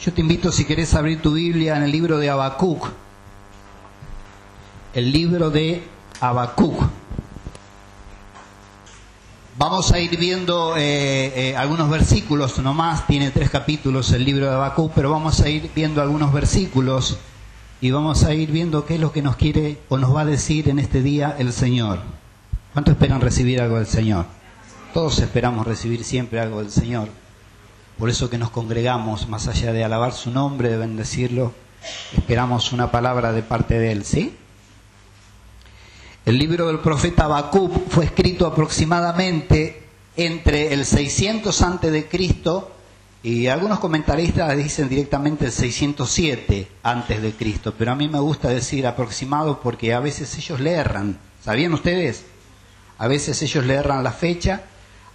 Yo te invito, si querés, abrir tu Biblia en el libro de Habacuc. El libro de Habacuc. Vamos a ir viendo eh, eh, algunos versículos nomás, tiene tres capítulos el libro de Habacuc, pero vamos a ir viendo algunos versículos y vamos a ir viendo qué es lo que nos quiere o nos va a decir en este día el Señor. ¿Cuánto esperan recibir algo del Señor? Todos esperamos recibir siempre algo del Señor. Por eso que nos congregamos, más allá de alabar su nombre, de bendecirlo, esperamos una palabra de parte de Él, ¿sí? El libro del profeta Habacuc fue escrito aproximadamente entre el 600 antes de Cristo y algunos comentaristas dicen directamente el 607 antes de Cristo, pero a mí me gusta decir aproximado porque a veces ellos le erran. ¿Sabían ustedes? A veces ellos le erran la fecha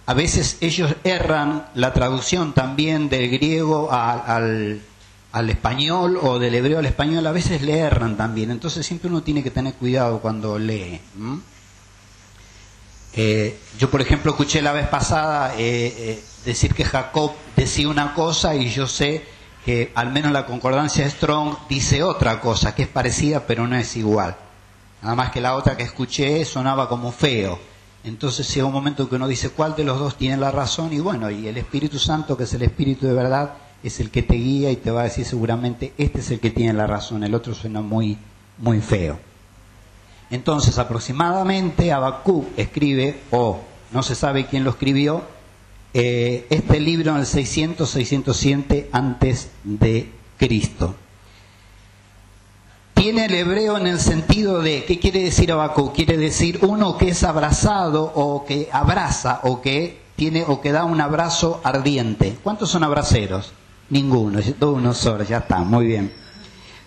a veces ellos erran la traducción también del griego al, español o del hebreo al español, a veces le erran también. Entonces siempre uno tiene que tener cuidado cuando lee. Eh, yo, por ejemplo, escuché la vez pasada eh, eh, decir que Jacob decía una cosa y yo sé que al menos la concordancia Strong dice otra cosa, que es parecida pero no es igual. Nada más que la otra que escuché sonaba como feo. Entonces llega un momento que uno dice cuál de los dos tiene la razón y bueno, y el Espíritu Santo, que es el Espíritu de verdad, es el que te guía y te va a decir seguramente este es el que tiene la razón, el otro suena muy, muy feo. Entonces aproximadamente Habacuc escribe, o no se sabe quién lo escribió, eh, este libro en el 600-607 antes de Cristo tiene el hebreo en el sentido de, ¿qué quiere decir Habacuc? Quiere decir uno que es abrazado o que abraza o que tiene o que da un abrazo ardiente. ¿Cuántos son abraceros? Ninguno, uno solo, ya está, muy bien.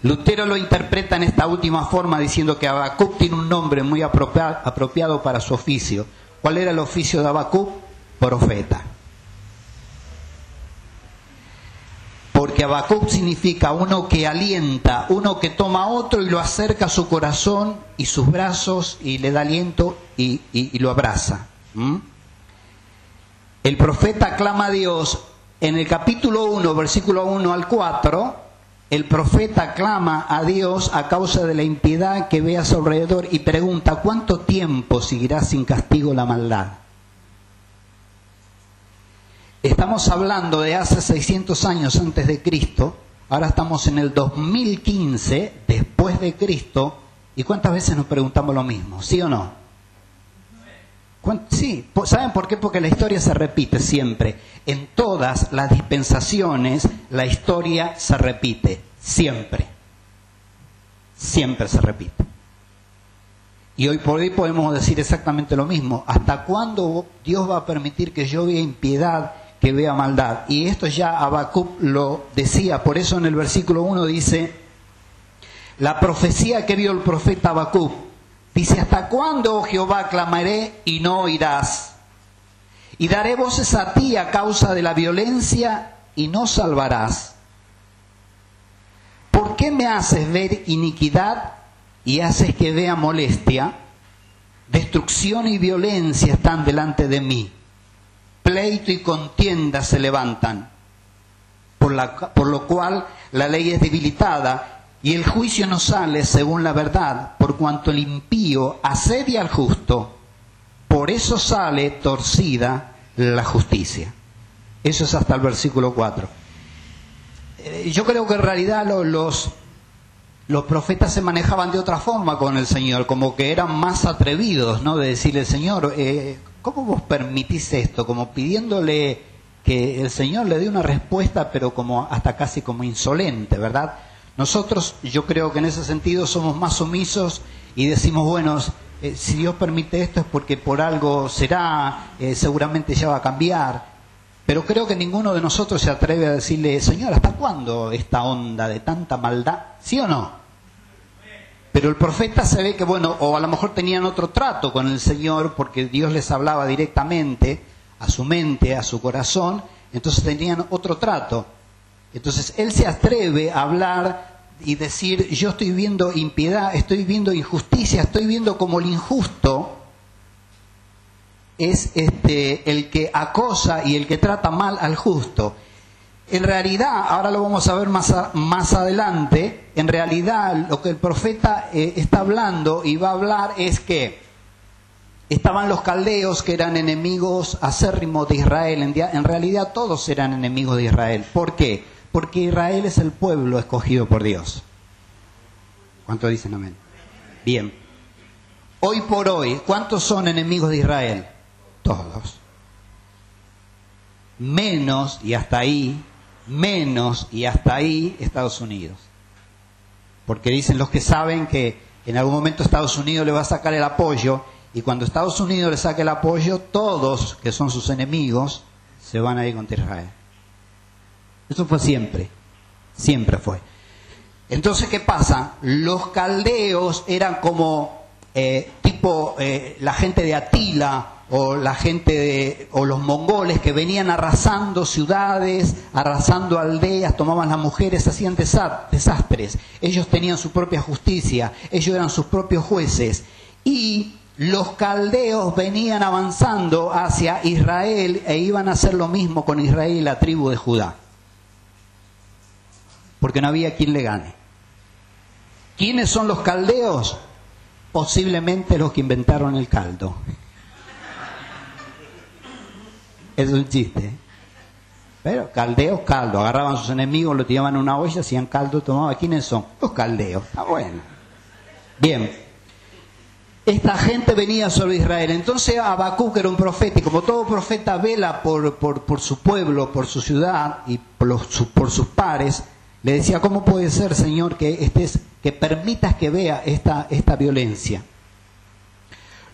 Lutero lo interpreta en esta última forma diciendo que Habacuc tiene un nombre muy apropiado para su oficio. ¿Cuál era el oficio de Habacuc? Profeta. porque Habacuc significa uno que alienta, uno que toma a otro y lo acerca a su corazón y sus brazos y le da aliento y, lo abraza. El profeta clama a Dios en el capítulo 1, versículo 1 al 4, el profeta clama a Dios a causa de la impiedad que ve a su alrededor y pregunta, ¿cuánto tiempo seguirá sin castigo la maldad? Estamos hablando de hace 600 años antes de Cristo, ahora estamos en el 2015 después de Cristo, ¿y cuántas veces nos preguntamos lo mismo? ¿Sí o no? Sí, ¿saben por qué? Porque la historia se repite siempre. En todas las dispensaciones la historia se repite, siempre. Siempre se repite. Y hoy por hoy podemos decir exactamente lo mismo. ¿Hasta cuándo Dios va a permitir que yo vea impiedad que vea maldad. Y esto ya Habacuc lo decía, por eso en el versículo 1 dice, la profecía que vio el profeta Habacuc, dice, ¿hasta cuándo, oh Jehová, clamaré y no oirás? Y daré voces a ti a causa de la violencia y no salvarás. ¿Por qué me haces ver iniquidad y haces que vea molestia? Destrucción y violencia están delante de mí pleito y contienda se levantan, por, la, por lo cual la ley es debilitada y el juicio no sale según la verdad, por cuanto el impío asedia al justo, por eso sale torcida la justicia. Eso es hasta el versículo 4. Eh, yo creo que en realidad los, los profetas se manejaban de otra forma con el Señor, como que eran más atrevidos, ¿no? De decirle, Señor, eh, ¿cómo vos permitís esto? Como pidiéndole que el Señor le dé una respuesta, pero como hasta casi como insolente, ¿verdad? Nosotros, yo creo que en ese sentido somos más sumisos y decimos, bueno, eh, si Dios permite esto es porque por algo será, eh, seguramente ya va a cambiar. Pero creo que ninguno de nosotros se atreve a decirle, Señor, ¿hasta cuándo esta onda de tanta maldad? ¿Sí o no? Pero el profeta se ve que, bueno, o a lo mejor tenían otro trato con el Señor porque Dios les hablaba directamente a su mente, a su corazón, entonces tenían otro trato. Entonces él se atreve a hablar y decir, yo estoy viendo impiedad, estoy viendo injusticia, estoy viendo como el injusto es este, el que acosa y el que trata mal al justo. En realidad, ahora lo vamos a ver más, más adelante, en realidad lo que el profeta eh, está hablando y va a hablar es que estaban los caldeos que eran enemigos acérrimos de Israel. En, en realidad todos eran enemigos de Israel. ¿Por qué? Porque Israel es el pueblo escogido por Dios. ¿Cuánto dicen amén? Bien. Hoy por hoy, ¿cuántos son enemigos de Israel? Todos. Menos, y hasta ahí, menos y hasta ahí Estados Unidos. Porque dicen los que saben que en algún momento Estados Unidos le va a sacar el apoyo y cuando Estados Unidos le saque el apoyo, todos que son sus enemigos se van a ir contra Israel. Eso fue siempre, siempre fue. Entonces, ¿qué pasa? Los caldeos eran como eh, tipo eh, la gente de Atila o la gente de, o los mongoles que venían arrasando ciudades, arrasando aldeas, tomaban las mujeres, hacían desastres. Ellos tenían su propia justicia, ellos eran sus propios jueces. Y los caldeos venían avanzando hacia Israel e iban a hacer lo mismo con Israel y la tribu de Judá. Porque no había quien le gane. ¿Quiénes son los caldeos? Posiblemente los que inventaron el caldo. Es un chiste. Pero caldeos, caldo. Agarraban a sus enemigos, lo tiraban en una olla, hacían caldo, tomaban. ¿Quiénes son? Los caldeos. Está bueno. Bien. Esta gente venía sobre Israel. Entonces Habacuc era un profeta y como todo profeta vela por, por, su pueblo, por su ciudad y por, por sus pares, le decía, ¿cómo puede ser, Señor, que, estés, que permitas que vea esta, esta violencia?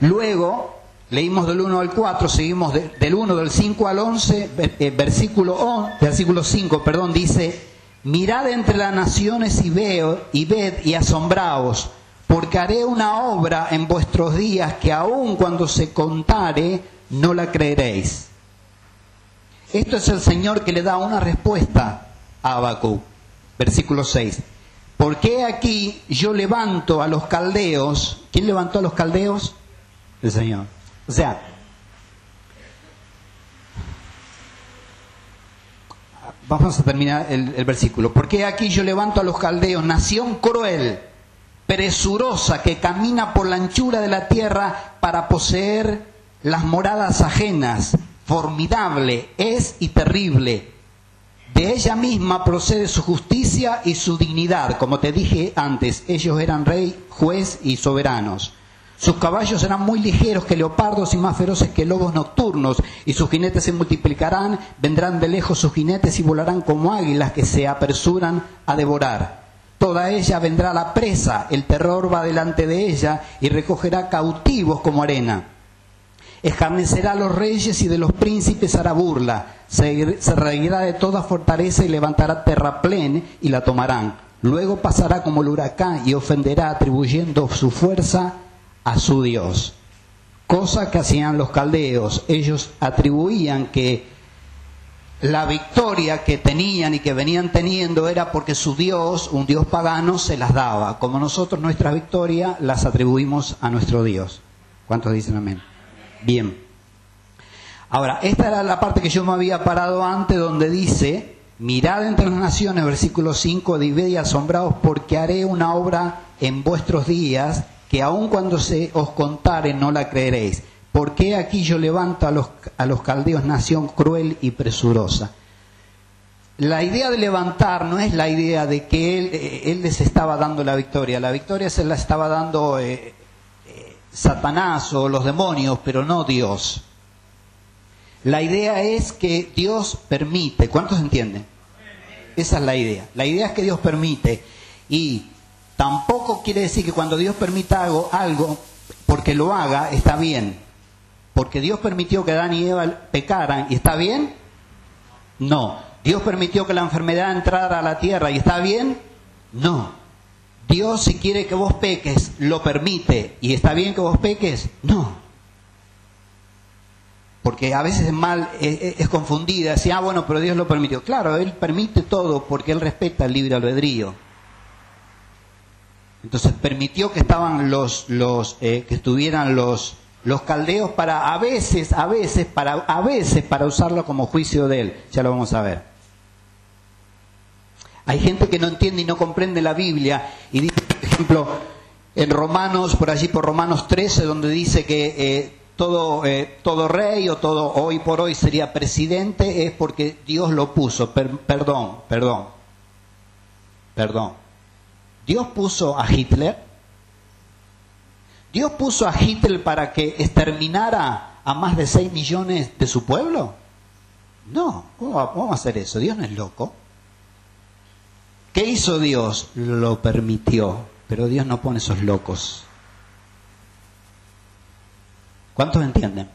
Luego, Leímos del 1 al 4, seguimos del 1, del 5 al 11, eh, versículo, versículo 5, perdón, dice, mirad entre las naciones y, veo, y ved y asombraos, porque haré una obra en vuestros días que aun cuando se contare, no la creeréis. Esto es el Señor que le da una respuesta a Abacú. Versículo 6. ¿Por qué aquí yo levanto a los caldeos? ¿Quién levantó a los caldeos? El Señor. Vamos a terminar el, el versículo. Porque aquí yo levanto a los caldeos, nación cruel, presurosa, que camina por la anchura de la tierra para poseer las moradas ajenas, formidable, es y terrible. De ella misma procede su justicia y su dignidad. Como te dije antes, ellos eran rey, juez y soberanos. Sus caballos serán muy ligeros que leopardos y más feroces que lobos nocturnos, y sus jinetes se multiplicarán, vendrán de lejos sus jinetes y volarán como águilas que se apresuran a devorar. Toda ella vendrá la presa, el terror va delante de ella y recogerá cautivos como arena. Escarnecerá a los reyes y de los príncipes hará burla, se, reirá de toda fortaleza y levantará terraplén y la tomarán. Luego pasará como el huracán y ofenderá atribuyendo su fuerza a su Dios. Cosa que hacían los caldeos. Ellos atribuían que la victoria que tenían y que venían teniendo era porque su Dios, un Dios pagano, se las daba. Como nosotros nuestra victoria las atribuimos a nuestro Dios. ¿Cuántos dicen amén? Bien. Ahora, esta era la parte que yo me había parado antes donde dice, mirad entre las naciones, versículo 5, divide y asombrados porque haré una obra en vuestros días que aun cuando se os contare no la creeréis. ¿Por qué aquí yo levanto a los, a los caldeos nación cruel y presurosa? La idea de levantar no es la idea de que él, eh, él les estaba dando la victoria. La victoria se la estaba dando eh, eh, Satanás o los demonios, pero no Dios. La idea es que Dios permite. ¿Cuántos entienden? Esa es la idea. La idea es que Dios permite. Y Tampoco quiere decir que cuando Dios permita algo, porque lo haga, está bien. Porque Dios permitió que Adán y Eva pecaran y está bien. No. Dios permitió que la enfermedad entrara a la tierra y está bien. No. Dios si quiere que vos peques, lo permite y está bien que vos peques. No. Porque a veces es mal, es, es confundida, decir, ah, bueno, pero Dios lo permitió. Claro, Él permite todo porque Él respeta el libre albedrío. Entonces permitió que estaban los, los eh, que estuvieran los, los caldeos para a veces, a veces, para a veces para usarlo como juicio de él. Ya lo vamos a ver. Hay gente que no entiende y no comprende la Biblia y dice, por ejemplo, en Romanos, por allí por Romanos 13, donde dice que eh, todo, eh, todo rey o todo hoy por hoy sería presidente, es porque Dios lo puso. perdón, perdón, perdón. Dios puso a Hitler. Dios puso a Hitler para que exterminara a más de 6 millones de su pueblo. No, ¿cómo vamos a hacer eso? Dios no es loco. ¿Qué hizo Dios? Lo permitió, pero Dios no pone esos locos. ¿Cuántos entienden?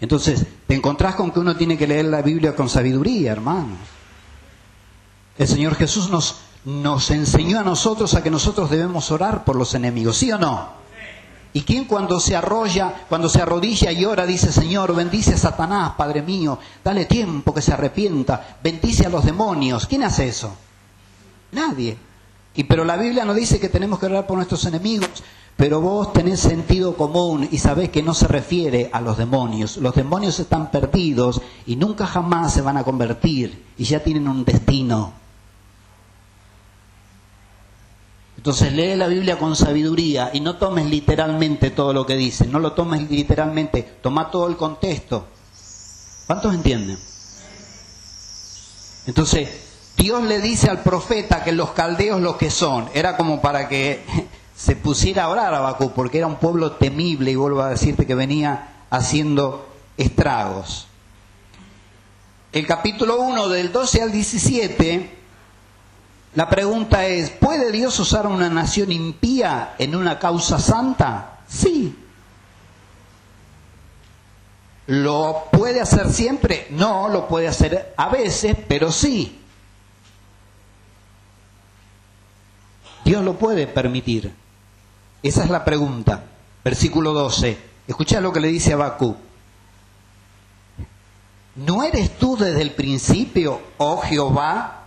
Entonces, te encontrás con que uno tiene que leer la Biblia con sabiduría, hermanos. El Señor Jesús nos, nos enseñó a nosotros a que nosotros debemos orar por los enemigos, ¿sí o no? ¿Y quién cuando se arrolla, cuando se arrodilla y ora, dice, Señor, bendice a Satanás, Padre mío, dale tiempo que se arrepienta, bendice a los demonios? ¿Quién hace eso? Nadie. Y pero la Biblia nos dice que tenemos que orar por nuestros enemigos, pero vos tenés sentido común y sabés que no se refiere a los demonios. Los demonios están perdidos y nunca jamás se van a convertir y ya tienen un destino. Entonces lee la Biblia con sabiduría y no tomes literalmente todo lo que dice, no lo tomes literalmente, toma todo el contexto. ¿Cuántos entienden? Entonces, Dios le dice al profeta que los caldeos lo que son, era como para que se pusiera a orar a Bakú, porque era un pueblo temible y vuelvo a decirte que venía haciendo estragos. El capítulo 1 del 12 al 17, la pregunta es, ¿puede Dios usar a una nación impía en una causa santa? Sí. ¿Lo puede hacer siempre? No, lo puede hacer a veces, pero sí. Dios lo puede permitir. Esa es la pregunta. Versículo 12. Escucha lo que le dice a Bakú. ¿No eres tú desde el principio, oh Jehová,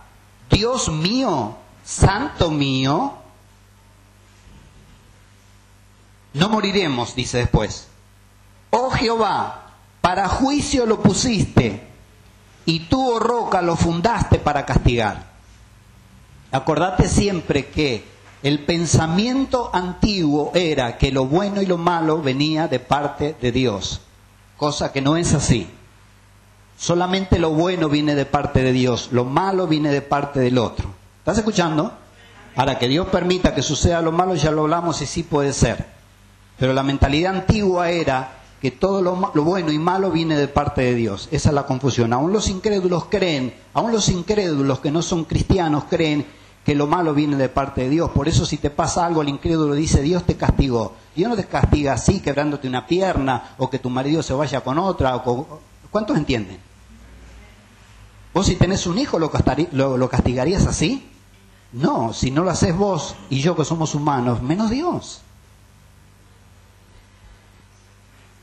Dios mío, santo mío? No moriremos, dice después. Oh Jehová, para juicio lo pusiste, y tú, oh roca, lo fundaste para castigar. Acordate siempre que el pensamiento antiguo era que lo bueno y lo malo venía de parte de Dios, cosa que no es así. Solamente lo bueno viene de parte de Dios, lo malo viene de parte del otro. ¿Estás escuchando? Para que Dios permita que suceda lo malo, ya lo hablamos y sí puede ser. Pero la mentalidad antigua era que todo lo, bueno y malo viene de parte de Dios. Esa es la confusión. Aún los incrédulos creen, aún los incrédulos que no son cristianos creen que lo malo viene de parte de Dios. Por eso si te pasa algo, el incrédulo dice, Dios te castigó. Dios no te castiga así, quebrándote una pierna, o que tu marido se vaya con otra. O ¿Cuántos entienden? ¿Vos si tenés un hijo lo, castigarías así? No, si no lo haces vos y yo que somos humanos, menos Dios.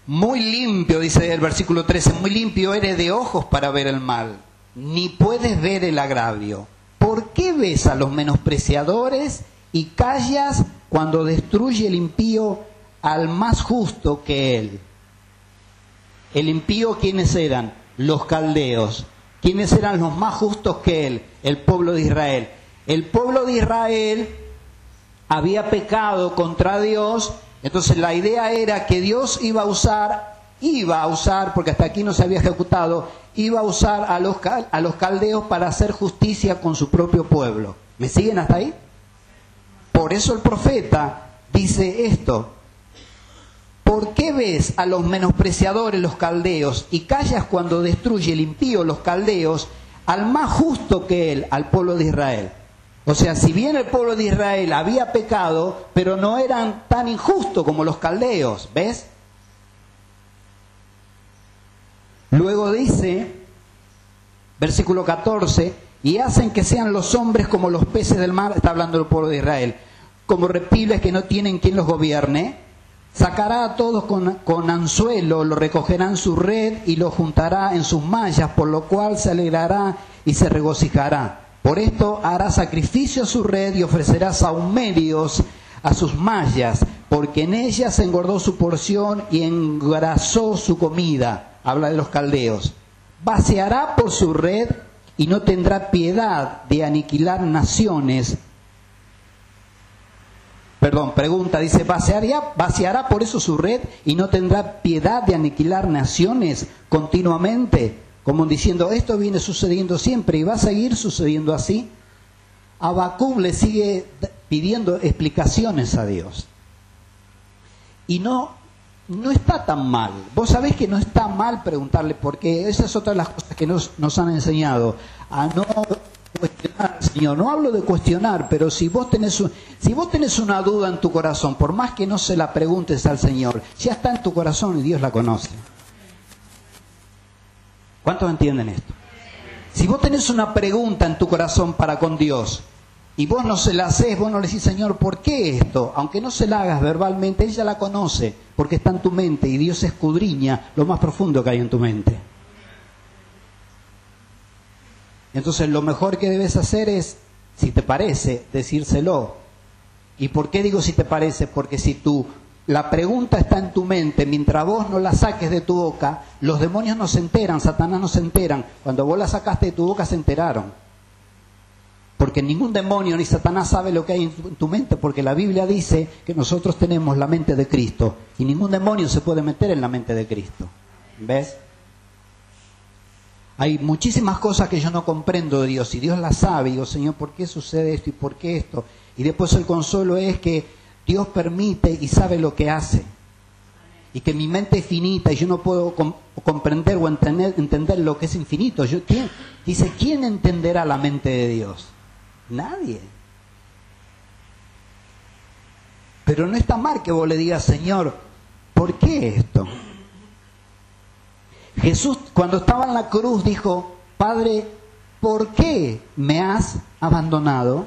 Muy limpio, dice el versículo 13, muy limpio eres de ojos para ver el mal, ni puedes ver el agravio. ¿por qué ves a los menospreciadores y callas cuando destruye el impío al más justo que él? El impío, ¿quiénes eran? Los caldeos. ¿Quiénes eran los más justos que él? El pueblo de Israel. El pueblo de Israel había pecado contra Dios, entonces la idea era que Dios iba a usar, iba a usar, porque hasta aquí no se había ejecutado, iba a usar a los, a los caldeos para hacer justicia con su propio pueblo. ¿Me siguen hasta ahí? Por eso el profeta dice esto. ¿Por qué ves a los menospreciadores los caldeos y callas cuando destruye el impío los caldeos al más justo que él, al pueblo de Israel? O sea, si bien el pueblo de Israel había pecado, pero no eran tan injustos como los caldeos, ¿ves? Luego dice, versículo 14, y hacen que sean los hombres como los peces del mar, está hablando el pueblo de Israel, como reptiles que no tienen quien los gobierne, sacará a todos con, anzuelo, lo recogerá en su red y lo juntará en sus mallas, por lo cual se alegrará y se regocijará. Por esto hará sacrificio a su red y ofrecerá saumerios a sus mallas, porque en ellas engordó su porción y engrasó su comida habla de los caldeos, vaciará por su red y no tendrá piedad de aniquilar naciones. Perdón, pregunta, dice, ¿vaciará, ¿vaciará por eso su red y no tendrá piedad de aniquilar naciones continuamente? Como diciendo, esto viene sucediendo siempre y va a seguir sucediendo así. Abacub le sigue pidiendo explicaciones a Dios. Y no, no está tan mal. Vos sabés que no está mal preguntarle por qué. Esa es otra de las cosas que nos, nos han enseñado. A no cuestionar Señor. No hablo de cuestionar, pero si vos, tenés si vos tenés una duda en tu corazón, por más que no se la preguntes al Señor, ya está en tu corazón y Dios la conoce. ¿Cuántos entienden esto? Si vos tenés una pregunta en tu corazón para con Dios, y vos no se la haces, vos no le decís, Señor, ¿por qué esto? Aunque no se la hagas verbalmente, ella la conoce, porque está en tu mente y Dios escudriña lo más profundo que hay en tu mente. Entonces lo mejor que debes hacer es, si te parece, decírselo. ¿Y por qué digo si te parece? Porque si tú, la pregunta está en tu mente, mientras vos no la saques de tu boca, los demonios no se enteran, Satanás no se enteran. Cuando vos la sacaste de tu boca se enteraron. Porque ningún demonio ni Satanás sabe lo que hay en tu mente, porque la Biblia dice que nosotros tenemos la mente de Cristo y ningún demonio se puede meter en la mente de Cristo. ¿Ves? Hay muchísimas cosas que yo no comprendo de Dios y Dios las sabe. Y digo, Señor, ¿por qué sucede esto y por qué esto? Y después el consuelo es que Dios permite y sabe lo que hace. Y que mi mente es finita y yo no puedo comprender o entender, entender, lo que es infinito. Yo, Dice, ¿quién entenderá la mente de Dios? Nadie. Pero no está mal que vos le digas, Señor, ¿por qué esto? Jesús cuando estaba en la cruz dijo, Padre, ¿por qué me has abandonado?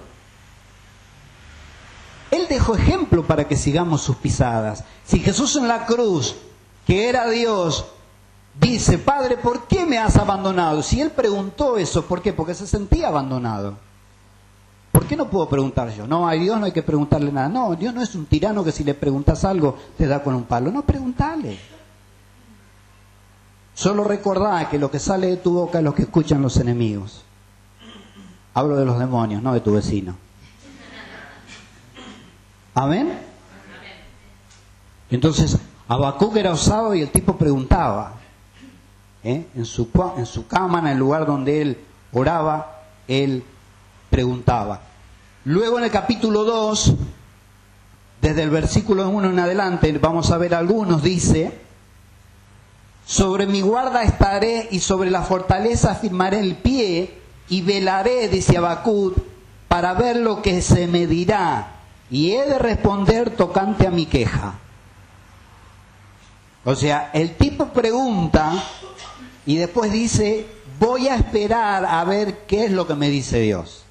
Él dejó ejemplo para que sigamos sus pisadas. Si Jesús en la cruz, que era Dios, dice, Padre, ¿por qué me has abandonado? Si él preguntó eso, ¿por qué? Porque se sentía abandonado. ¿Por qué no puedo preguntar yo? No, a Dios no hay que preguntarle nada. No, Dios no es un tirano que si le preguntas algo te da con un palo. No, preguntale. Solo recordá que lo que sale de tu boca es lo que escuchan los enemigos. Hablo de los demonios, no de tu vecino. Amén. Entonces, Habacuc era osado y el tipo preguntaba. ¿eh? En, su, en su cama, en el lugar donde él oraba, él preguntaba. Luego en el capítulo 2, desde el versículo 1 en adelante, vamos a ver algunos, dice, sobre mi guarda estaré y sobre la fortaleza firmaré el pie y velaré, dice Abacud, para ver lo que se me dirá y he de responder tocante a mi queja. O sea, el tipo pregunta y después dice, voy a esperar a ver qué es lo que me dice Dios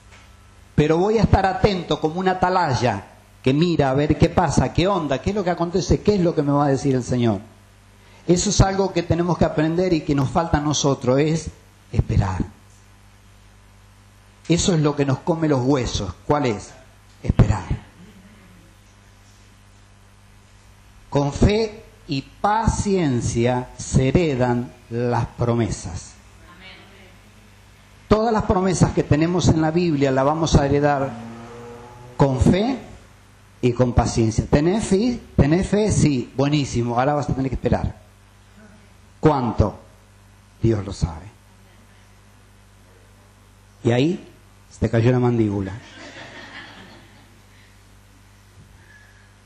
pero voy a estar atento como una atalaya que mira a ver qué pasa, qué onda, qué es lo que acontece, qué es lo que me va a decir el Señor. Eso es algo que tenemos que aprender y que nos falta a nosotros, es esperar. Eso es lo que nos come los huesos. ¿Cuál es? Esperar. Con fe y paciencia se heredan las promesas. Todas las promesas que tenemos en la Biblia las vamos a heredar con fe y con paciencia. ¿Tenés fe? ¿Tenés fe? Sí, buenísimo. Ahora vas a tener que esperar. ¿Cuánto? Dios lo sabe. Y ahí se te cayó la mandíbula.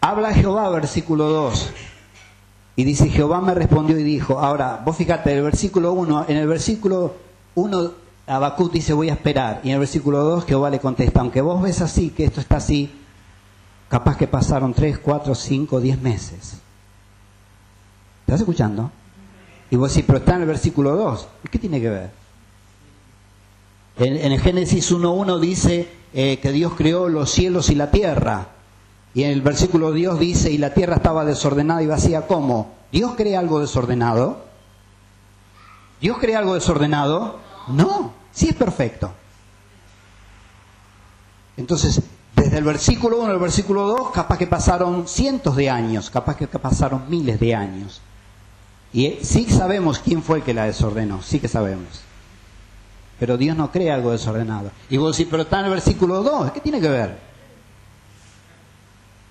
Habla Jehová, versículo 2. Y dice, Jehová me respondió y dijo, ahora, vos fíjate, el versículo 1, en el versículo 1 Habacuc dice voy a esperar. Y en el versículo 2 Jehová le contesta, aunque vos ves así, que esto está así, capaz que pasaron 3, 4, 5, 10 meses. ¿Estás escuchando? Y vos decís, pero está en el versículo 2. ¿Qué tiene que ver? En, el Génesis 1.1 dice eh, que Dios creó los cielos y la tierra. Y en el versículo Dios dice, y la tierra estaba desordenada y vacía. ¿Cómo? ¿Dios crea algo desordenado? ¿Dios crea algo desordenado? No, sí es perfecto. Entonces, desde el versículo 1 al versículo 2, capaz que pasaron cientos de años, capaz que pasaron miles de años. Y sí sabemos quién fue el que la desordenó, sí que sabemos. pero Dios no crea algo desordenado. Y vos decís, pero está en el versículo 2, ¿qué tiene que ver?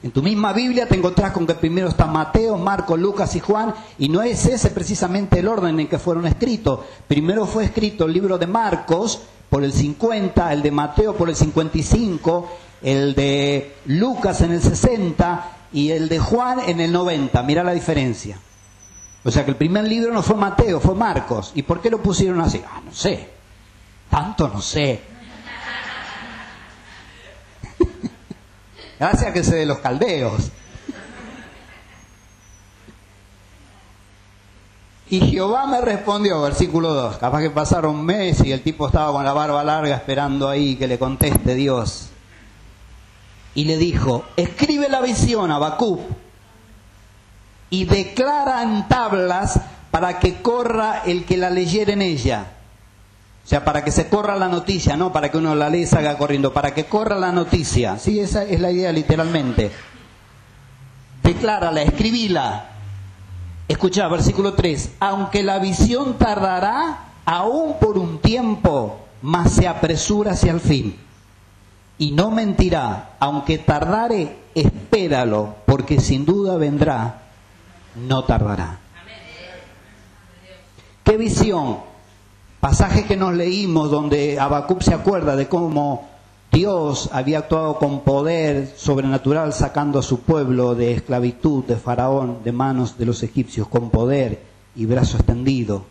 En tu misma Biblia te encontrás con que primero está Mateo, Marco, Lucas y Juan, y no es ese precisamente el orden en que fueron escritos. Primero fue escrito el libro de Marcos por el 50, el de Mateo por el 55, el de Lucas en el 60 y el de Juan en el 90. Mira la diferencia. O sea que el primer libro no fue Mateo, fue Marcos. ¿Y por qué lo pusieron así? Ah, no sé. Tanto no sé. Gracias que se de los caldeos. Y Jehová me respondió, versículo 2, capaz que pasaron meses y el tipo estaba con la barba larga esperando ahí que le conteste Dios. Y le dijo, escribe la visión a Bacú y declara en tablas para que corra el que la leyera en ella. O sea, para que se corra la noticia, no para que uno la lea y salga corriendo, para que corra la noticia. Sí, esa es la idea literalmente. Declárala, escribíla. Escucha, versículo 3. Aunque la visión tardará aún por un tiempo, mas se apresura hacia el fin. Y no mentirá, aunque tardare, espéralo, porque sin duda vendrá, no tardará. ¿Qué visión? Pasaje que nos leímos donde Habacuc se acuerda de cómo Dios había actuado con poder sobrenatural sacando a su pueblo de esclavitud de Faraón, de manos de los egipcios, con poder y brazo extendido.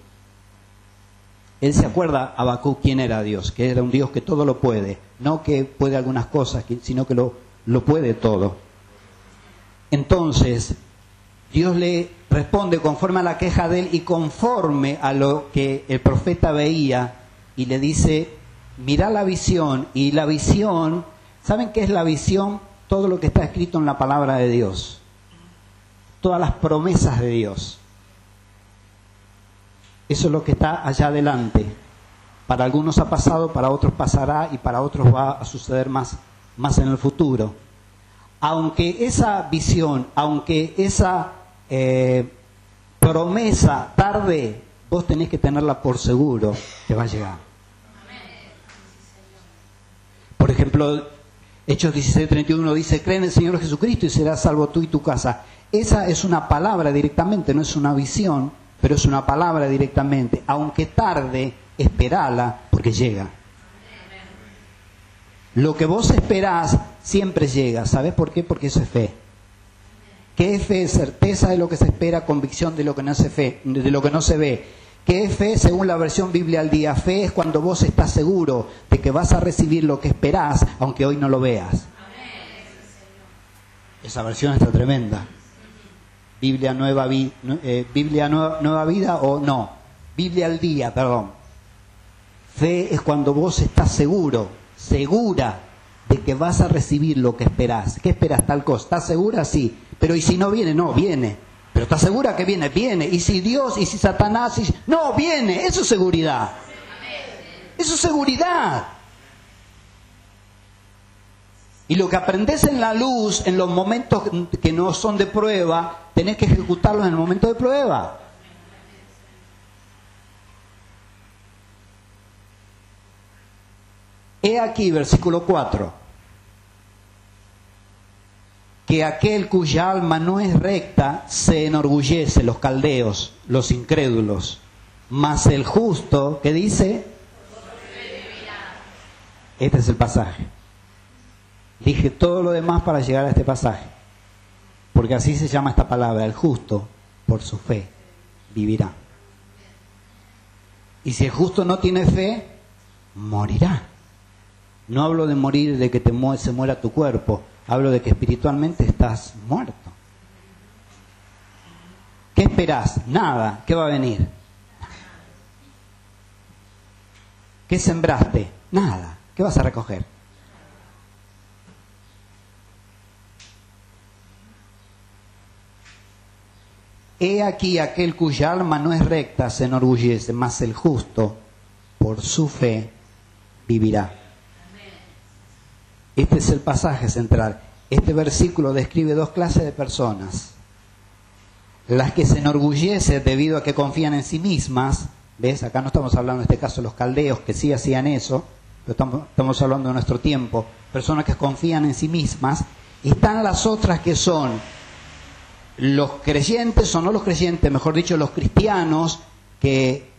Él se acuerda, Habacuc, quién era Dios, que era un Dios que todo lo puede, no que puede algunas cosas, sino que lo, lo puede todo. Entonces, Dios le responde conforme a la queja de él y conforme a lo que el profeta veía y le dice, mira la visión y la visión, ¿saben qué es la visión? Todo lo que está escrito en la palabra de Dios, todas las promesas de Dios. Eso es lo que está allá adelante. Para algunos ha pasado, para otros pasará y para otros va a suceder más, más en el futuro. Aunque esa visión, aunque esa eh, promesa tarde, vos tenés que tenerla por seguro que va a llegar. Por ejemplo, Hechos 16:31 dice, cree en el Señor Jesucristo y serás salvo tú y tu casa. Esa es una palabra directamente, no es una visión, pero es una palabra directamente. Aunque tarde, esperala porque llega. Lo que vos esperás siempre llega. ¿Sabes por qué? Porque eso es fe. ¿Qué es fe? Certeza de lo que se espera, convicción de lo que no se, fe, de lo que no se ve. ¿Qué es fe? Según la versión Biblia al día, fe es cuando vos estás seguro de que vas a recibir lo que esperás, aunque hoy no lo veas. Esa versión está tremenda. Biblia nueva, eh, Biblia nueva vida o no. Biblia al día, perdón. Fe es cuando vos estás seguro, segura de que vas a recibir lo que esperás. ¿Qué esperas tal cosa? ¿Estás segura? Sí. Pero ¿y si no viene? No, viene. Pero ¿estás segura que viene? Viene. ¿Y si Dios? ¿Y si Satanás? No, viene. Eso es seguridad. Eso es seguridad. Y lo que aprendes en la luz, en los momentos que no son de prueba, tenés que ejecutarlo en el momento de prueba. He aquí, versículo 4 que aquel cuya alma no es recta se enorgullece, los caldeos, los incrédulos, mas el justo, ¿qué dice? Este es el pasaje. Dije todo lo demás para llegar a este pasaje, porque así se llama esta palabra, el justo, por su fe, vivirá. Y si el justo no tiene fe, morirá. No hablo de morir de que te se muera tu cuerpo, Hablo de que espiritualmente estás muerto. ¿Qué esperás? Nada. ¿Qué va a venir? ¿Qué sembraste? Nada. ¿Qué vas a recoger? He aquí aquel cuya alma no es recta se enorgullece, mas el justo por su fe vivirá. Este es el pasaje central. Este versículo describe dos clases de personas. Las que se enorgullecen debido a que confían en sí mismas ¿Ves? Acá no estamos hablando en este caso de los caldeos, que sí hacían eso, pero estamos, hablando de nuestro tiempo. Personas que confían en sí mismas. Y están las otras que son los creyentes, o no los creyentes, mejor dicho, los cristianos, que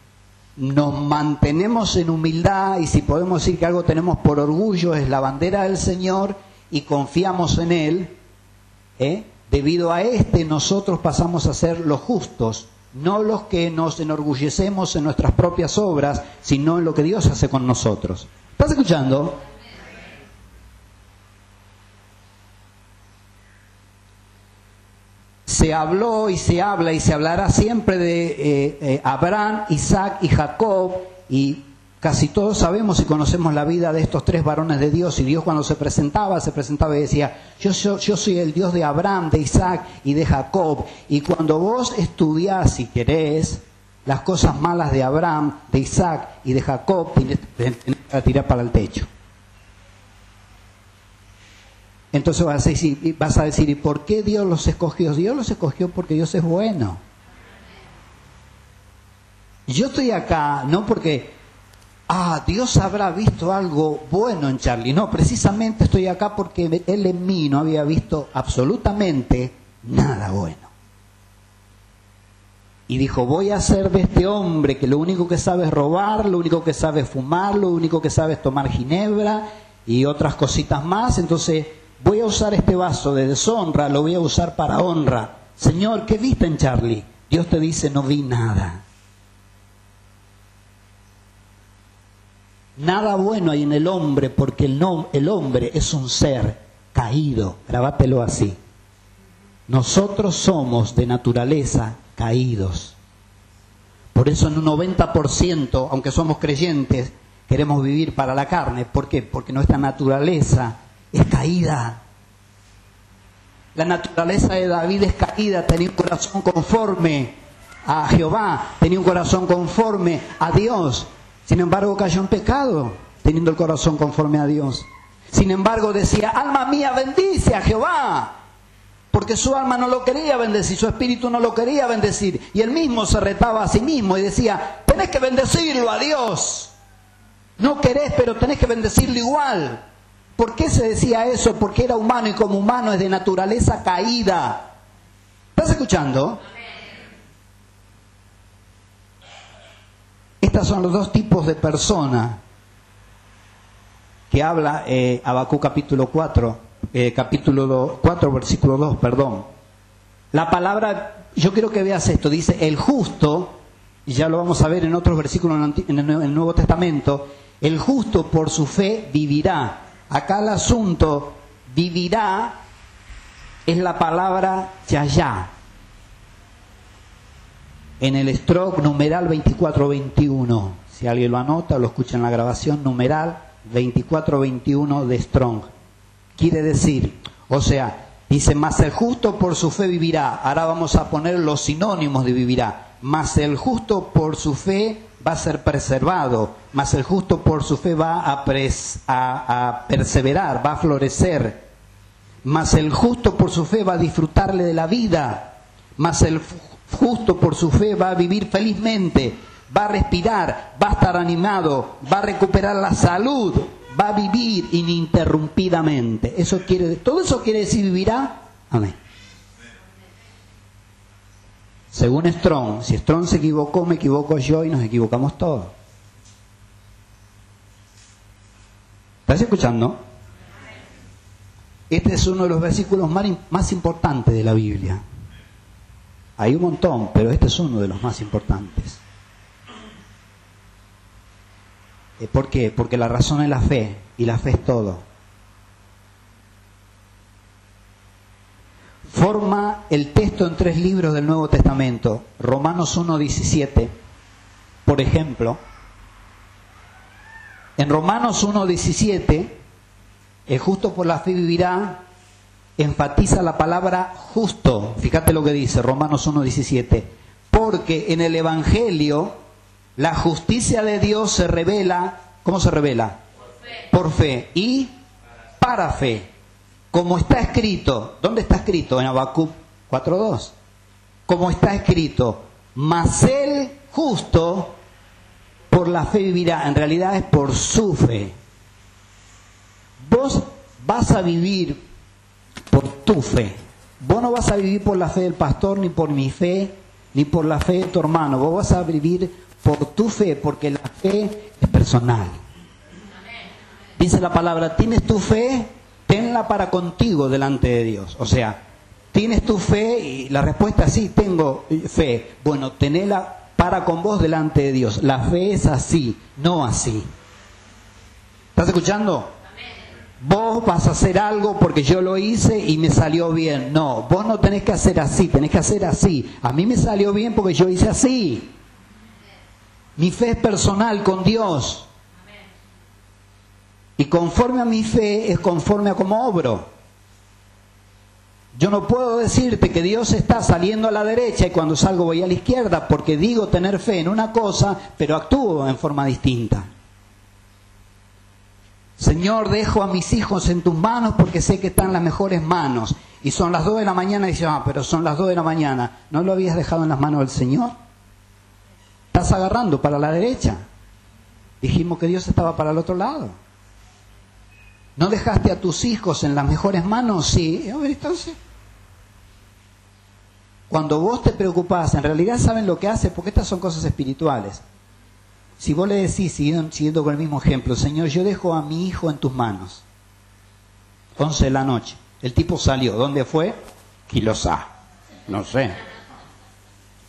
nos mantenemos en humildad y si podemos decir que algo tenemos por orgullo es la bandera del Señor y confiamos en Él, ¿eh? debido a este nosotros pasamos a ser los justos, no los que nos enorgullecemos en nuestras propias obras, sino en lo que Dios hace con nosotros. ¿Estás escuchando? Se habló y se habla y se hablará siempre de eh, eh, Abraham, Isaac y Jacob y Casi todos sabemos y conocemos la vida de estos tres varones de Dios y Dios cuando se presentaba, se presentaba y decía, yo, yo, soy el Dios de Abraham, de Isaac y de Jacob. Y cuando vos estudiás, si querés, las cosas malas de Abraham, de Isaac y de Jacob, tenés que tirar para el techo. Entonces vas a, decir, vas a decir, ¿y por qué Dios los escogió? Dios los escogió porque Dios es bueno. Yo estoy acá no porque ah, Dios habrá visto algo bueno en Charlie. No, precisamente estoy acá porque él en mí no había visto absolutamente nada bueno. Y dijo, voy a hacer de este hombre que lo único que sabe es robar, lo único que sabe es fumar, lo único que sabe es tomar ginebra y otras cositas más. Entonces voy a usar este vaso de deshonra, lo voy a usar para honra. Señor, ¿qué viste en Charlie? Dios te dice, no vi nada. Nada bueno hay en el hombre porque el, el hombre es un ser caído. Grabátelo así. Nosotros somos de naturaleza caídos. Por eso en un 90%, aunque somos creyentes, queremos vivir para la carne. ¿Por qué? Porque nuestra naturaleza es caída. La naturaleza de David es caída, tenía un corazón conforme a Jehová, tenía un corazón conforme a Dios. Sin embargo, cayó en pecado, teniendo el corazón conforme a Dios. Sin embargo, decía, alma mía, bendice a Jehová. Porque su alma no lo quería bendecir, su espíritu no lo quería bendecir. Y él mismo se retaba a sí mismo y decía, tenés que bendecirlo a Dios. No querés, pero tenés que bendecirlo igual. ¿Por qué se decía eso? Porque era humano y como humano es de naturaleza caída. ¿Estás escuchando? Estos son los dos tipos de persona que habla eh, Abacú capítulo 4, eh, capítulo 4, versículo 2, perdón. La palabra, yo quiero que veas esto, dice el justo, y ya lo vamos a ver en otros versículos en el Nuevo Testamento, el justo por su fe vivirá. Acá el asunto vivirá es la palabra yayá en el stroke numeral 2421. Si alguien lo anota lo escucha en la grabación, numeral 2421 de Strong. Quiere decir, o sea, dice, más el justo por su fe vivirá. Ahora vamos a poner los sinónimos de vivirá. Más el justo por su fe va a ser preservado, más el justo por su fe va a, perseverar, va a florecer, más el justo por su fe va a disfrutarle de la vida, más el justo por su fe va a vivir felizmente, va a respirar, va a estar animado, va a recuperar la salud, va a vivir ininterrumpidamente. Eso quiere, todo eso quiere decir vivirá. Amén. Según Strong, si Strong se equivocó, me equivoco yo y nos equivocamos todos. ¿Estás escuchando? Este es uno de los versículos más importantes de la Biblia. Hay un montón, pero este es uno de los más importantes. Eh, ¿Por qué? Porque la razón es la fe y la fe es todo. Forma el texto en tres libros del Nuevo Testamento. Romanos 1.17, por ejemplo. En Romanos 1.17, el justo por la fe vivirá, enfatiza la palabra justo. Fíjate lo que dice Romanos 1.17. Porque en el Evangelio la justicia de Dios se revela, ¿cómo se revela? Por fe. y para fe. Como está escrito, ¿dónde está escrito? En Habacuc 4.2. Como está escrito, mas el justo por la fe vivirá, en realidad es por su fe. Vos vas a vivir por tu fe. Vos no vas a vivir por la fe del pastor, ni por mi fe, ni por la fe de tu hermano. Vos vas a vivir por tu fe, porque la fe es personal. Dice la palabra, tienes tu fe, tenla para contigo delante de Dios. O sea, tienes tu fe y la respuesta es sí, tengo fe. Bueno, tenela para con vos delante de Dios. La fe es así, no así. ¿Estás escuchando? Vos vas a hacer algo porque yo lo hice y me salió bien. No, vos no tenés que hacer así, tenés que hacer así. A mí me salió bien porque yo hice así. Mi fe es personal con Dios. Y conforme a mi fe es conforme a cómo obro. Yo no puedo decirte que Dios está saliendo a la derecha y cuando salgo voy a la izquierda porque digo tener fe en una cosa, pero actúo en forma distinta. Señor, dejo a mis hijos en tus manos porque sé que están las mejores manos. Y son las dos de la mañana y dice, ah, pero son las dos de la mañana. ¿No lo habías dejado en las manos del Señor? Estás agarrando para la derecha. Dijimos que Dios estaba para el otro lado. ¿No dejaste a tus hijos en las mejores manos? Sí. A ver, entonces. Cuando vos te preocupás, en realidad saben lo que hace, porque estas son cosas espirituales. Si vos le decís, siguiendo, con el mismo ejemplo, Señor, yo dejo a mi hijo en tus manos. 11 de la noche. El tipo salió. ¿Dónde fue? Quilosá. No sé.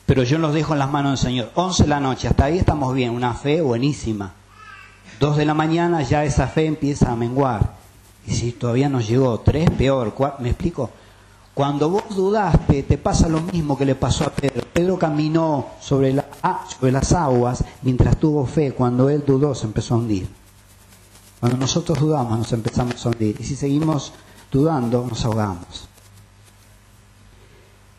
Pero yo los dejo en las manos del Señor. 11 de la noche. Hasta ahí estamos bien. Una fe buenísima. Dos de la mañana ya esa fe empieza a menguar. Y si todavía no llegó, tres, peor. ¿Me explico? Cuando vos dudaste, te pasa lo mismo que le pasó a Pedro. Pedro caminó sobre, la, ah, sobre las aguas mientras tuvo fe. Cuando él dudó, se empezó a hundir. Cuando nosotros dudamos, nos empezamos a hundir. Y si seguimos dudando, nos ahogamos.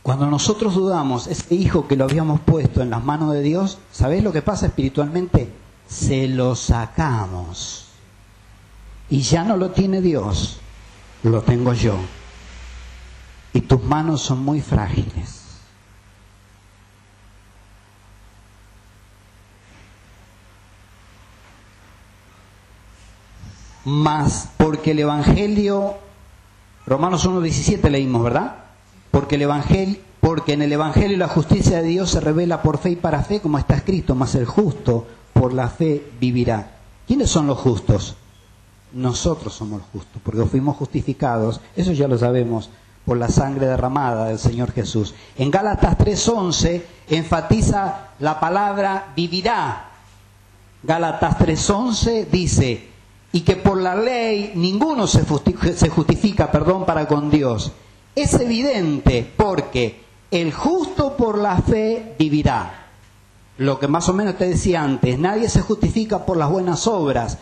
Cuando nosotros dudamos, ese hijo que lo habíamos puesto en las manos de Dios, ¿sabés lo que pasa espiritualmente? Se lo sacamos. Y ya no lo tiene Dios, lo tengo yo y tus manos son muy frágiles. Más porque el Evangelio, Romanos 1.17 leímos, ¿verdad? Porque el Evangelio, porque en el Evangelio la justicia de Dios se revela por fe y para fe, como está escrito, más el justo por la fe vivirá. ¿Quiénes son los justos? Nosotros somos los justos, porque fuimos justificados, eso ya lo sabemos, por la sangre derramada del Señor Jesús. En Gálatas 3.11 enfatiza la palabra vivirá. Gálatas 3.11 dice, y que por la ley ninguno se justifica, perdón, para con Dios. Es evidente porque el justo por la fe vivirá. Lo que más o menos te decía antes, nadie se justifica por las buenas obras.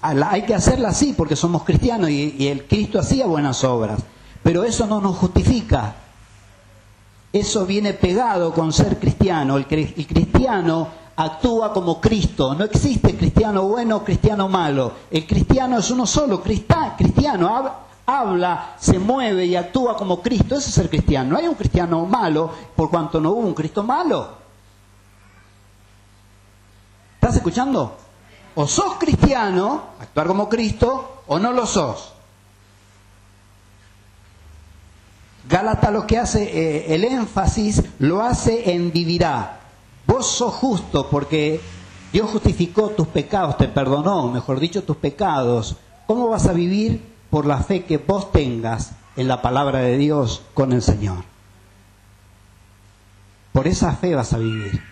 Hay que hacerla así porque somos cristianos y el Cristo hacía buenas obras. Pero eso no nos justifica. Eso viene pegado con ser cristiano. El, cristiano actúa como Cristo. No existe cristiano bueno o cristiano malo. El cristiano es uno solo, cristiano. Habla, se mueve y actúa como Cristo. Ese es el cristiano. No hay un cristiano malo por cuanto no hubo un Cristo malo. ¿Estás escuchando? O sos cristiano, actuar como Cristo, o no lo sos. Gálata lo que hace, eh, el énfasis lo hace en vivirá. Vos sos justo porque Dios justificó tus pecados, te perdonó, mejor dicho, tus pecados. ¿Cómo vas a vivir? Por la fe que vos tengas en la palabra de Dios con el Señor. Por esa fe vas a vivir.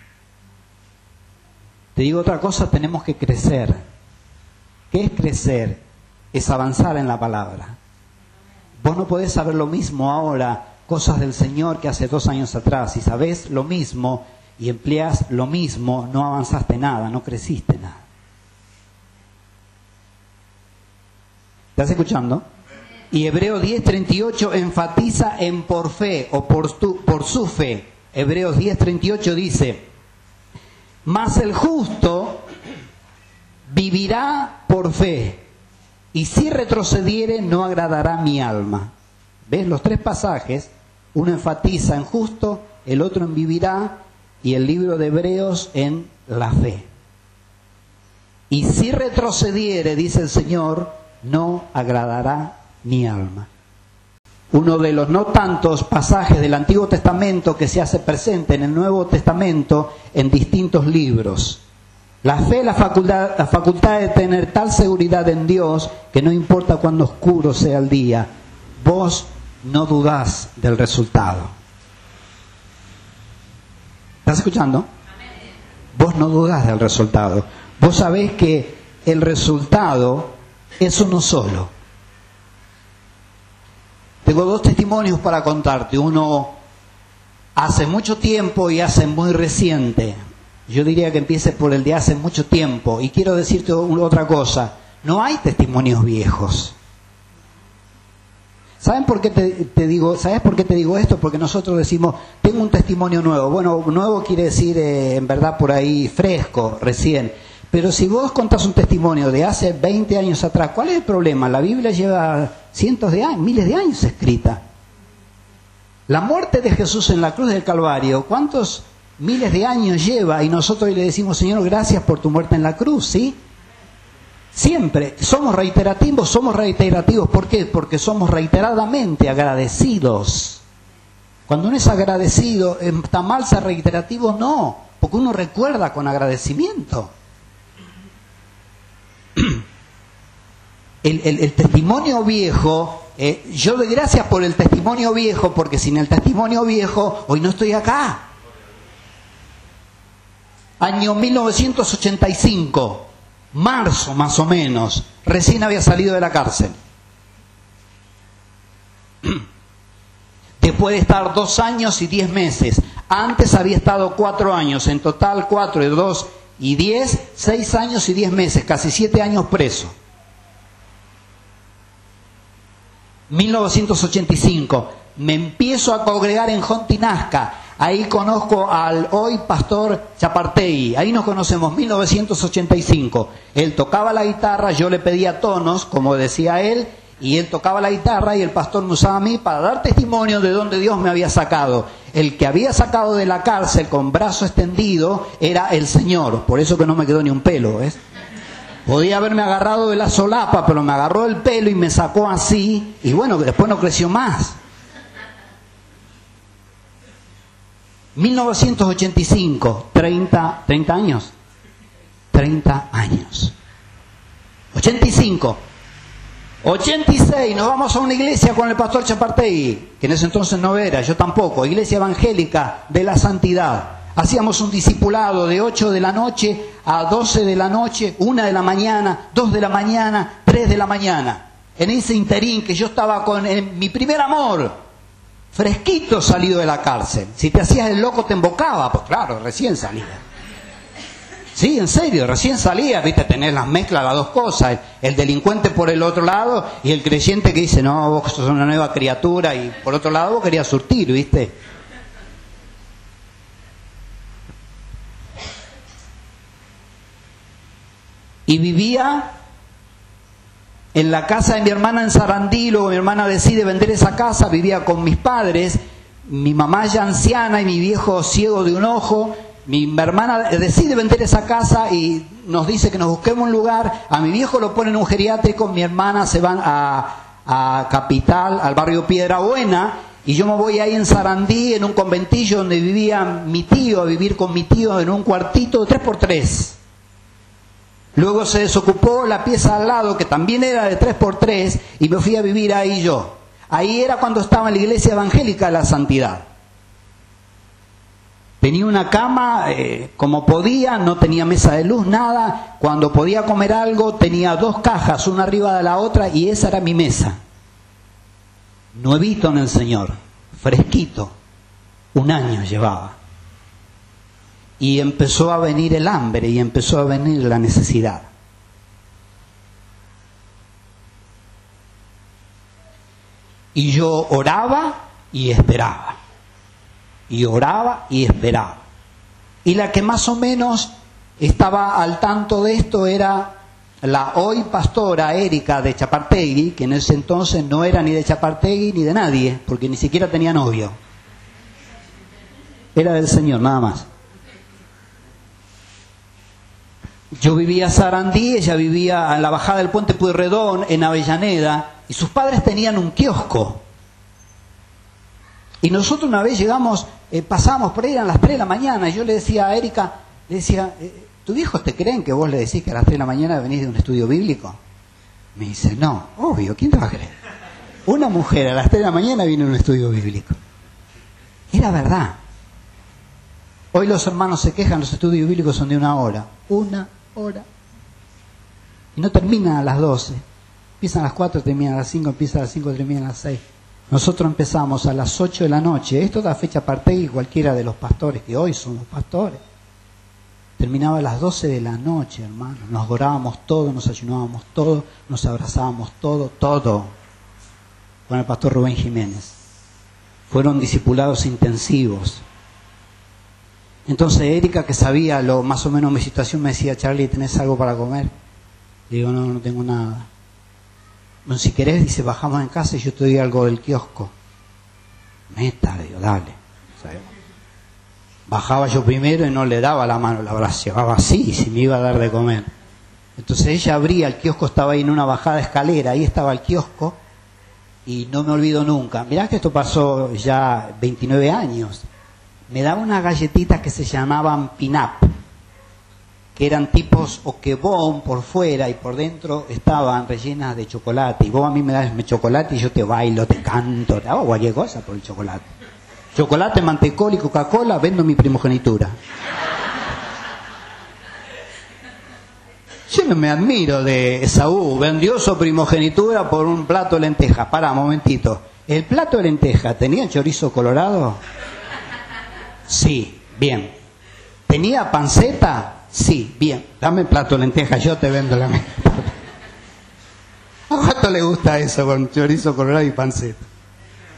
Te digo otra cosa, tenemos que crecer. ¿Qué es crecer? Es avanzar en la palabra. Vos no podés saber lo mismo ahora, cosas del Señor que hace dos años atrás. Si sabés lo mismo y empleas lo mismo, no avanzaste nada, no creciste nada. ¿Estás escuchando? Y Hebreo 10:38 enfatiza en por fe o por, por su fe. Hebreos 10:38 dice, mas el justo vivirá por fe y si retrocediere no agradará mi alma. ¿Ves? Los tres pasajes, uno enfatiza en justo, el otro en vivirá y el libro de Hebreos en la fe. Y si retrocediere, dice el Señor, no agradará mi alma. Uno de los no tantos pasajes del Antiguo Testamento que se hace presente en el Nuevo Testamento en distintos libros. La fe la facultad, la facultad de tener tal seguridad en Dios que no importa cuán oscuro sea el día, vos no dudás del resultado. ¿Estás escuchando? Vos no dudás del resultado. Vos sabés que el resultado es uno solo. Tengo dos testimonios para contarte. Uno hace mucho tiempo y hace muy reciente. Yo diría que empiece por el de hace mucho tiempo. Y quiero decirte otra cosa. No hay testimonios viejos. ¿Saben por qué te, digo, ¿Sabes por qué te digo esto? Porque nosotros decimos, tengo un testimonio nuevo. Bueno, nuevo quiere decir eh, en verdad por ahí fresco, recién. Pero si vos contás un testimonio de hace 20 años atrás, ¿cuál es el problema? La Biblia lleva cientos de años, miles de años escrita. La muerte de Jesús en la cruz del Calvario, ¿cuántos miles de años lleva? Y nosotros le decimos, Señor, gracias por tu muerte en la cruz, ¿sí? Siempre somos reiterativos, somos reiterativos. ¿Por qué? Porque somos reiteradamente agradecidos. Cuando uno es agradecido, ¿está mal ser reiterativo? No, porque uno recuerda con agradecimiento. El, testimonio viejo, eh, yo doy gracias por el testimonio viejo, porque sin el testimonio viejo hoy no estoy acá. Año 1985, marzo más o menos, recién había salido de la cárcel. Después de estar dos años y diez meses, antes había estado cuatro años, en total cuatro y dos y diez, seis años y diez meses, casi siete años preso. 1985. Me empiezo a congregar en Jontinasca. Ahí conozco al hoy pastor Chapartegui. Ahí nos conocemos, 1985. Él tocaba la guitarra, yo le pedía tonos, como decía él, y él tocaba la guitarra y el pastor me usaba a mí para dar testimonio de dónde Dios me había sacado. El que había sacado de la cárcel con brazo extendido era el Señor. Por eso que no me quedó ni un pelo, ¿ves? Podía haberme agarrado de la solapa, pero me agarró el pelo y me sacó así. Y bueno, después no creció más. 1985, 30, 30 años. 30 años. 85. 86, nos vamos a una iglesia con el pastor Chapartegui, que en ese entonces no era, yo tampoco, iglesia evangélica de la santidad. Hacíamos un discipulado de 8 de la noche a 12 de la noche, 1 de la mañana, 2 de la mañana, 3 de la mañana. En ese interín que yo estaba con mi primer amor, fresquito salido de la cárcel. Si te hacías el loco te embocaba, pues claro, recién salía. Sí, en serio, recién salía, viste, tener las mezclas, las dos cosas, el, delincuente por el otro lado y el creyente que dice, no, vos sos una nueva criatura y por otro lado vos querías surtir, viste. Y vivía en la casa de mi hermana en Sarandí, luego mi hermana decide vender esa casa, vivía con mis padres, mi mamá ya anciana y mi viejo ciego de un ojo, mi hermana decide vender esa casa y nos dice que nos busquemos un lugar, a mi viejo lo ponen en un geriátrico, mi hermana se van a, Capital, al barrio Piedra Buena, y yo me voy ahí en Sarandí, en un conventillo donde vivía mi tío, a vivir con mi tío en un cuartito de tres por tres. Luego se desocupó la pieza al lado, que también era de 3x3, y me fui a vivir ahí yo. Ahí era cuando estaba en la iglesia evangélica de la santidad. Tenía una cama eh, como podía, no tenía mesa de luz, nada. Cuando podía comer algo tenía dos cajas, una arriba de la otra, y esa era mi mesa. Nuevito en el Señor, fresquito. Un año llevaba y empezó a venir el hambre y empezó a venir la necesidad. Y yo oraba y esperaba. Y oraba y esperaba. Y la que más o menos estaba al tanto de esto era la hoy pastora Erika de Chapartegui, que en ese entonces no era ni de Chapartegui ni de nadie, porque ni siquiera tenía novio. Era del Señor, nada más. Yo vivía en Sarandí, ella vivía en la bajada del puente Pueyrredón, en Avellaneda, y sus padres tenían un kiosco. Y nosotros una vez llegamos, eh, pasamos por ahí, eran las 3 de la mañana, y yo le decía a Erika, le decía, eh, ¿tus hijos te creen que vos le decís que a las 3 de la mañana venís de un estudio bíblico? Me dice, no, obvio, ¿quién te va a creer? Una mujer a las 3 de la mañana viene a un estudio bíblico. Era verdad. Hoy los hermanos se quejan, los estudios bíblicos son de una hora. Una hora. Y no terminan a las 12. Empiezan a las 4, terminan a las 5, empiezan a las 5, terminan a las 6. Nosotros empezamos a las 8 de la noche. Esto da fecha aparte y cualquiera de los pastores que hoy son los pastores. Terminaba a las 12 de la noche, hermano. Nos orábamos todo, nos ayunábamos todo, nos abrazábamos todo, todo. Con el pastor Rubén Jiménez. Fueron discipulados intensivos. Entonces Erika, que sabía lo más o menos mi situación, me decía, Charlie, ¿tenés algo para comer? Le digo, no, no tengo nada. Bueno, si querés, dice, bajamos en casa y yo te doy algo del kiosco. Meta, digo, dale. Bajaba yo primero y no le daba la mano, la llevaba así, si me iba a dar de comer. Entonces ella abría, el kiosco estaba ahí en una bajada escalera, ahí estaba el kiosco, y no me olvido nunca. Mirá que esto pasó ya 29 años me daba unas galletitas que se llamaban pinap, que eran tipos o que bon por fuera y por dentro estaban rellenas de chocolate. Y vos a mí me das chocolate y yo te bailo, te canto, te hago cualquier cosa por el chocolate. Chocolate, mantecol y Coca-Cola, vendo mi primogenitura. Yo no me admiro de Esaú, vendió su primogenitura por un plato de lentejas. Para, momentito. ¿El plato de lentejas tenía chorizo colorado? Sí, bien. ¿Tenía panceta? Sí, bien. Dame plato de lentejas, yo te vendo la. ¿A cuánto le gusta eso con chorizo colorado y panceta?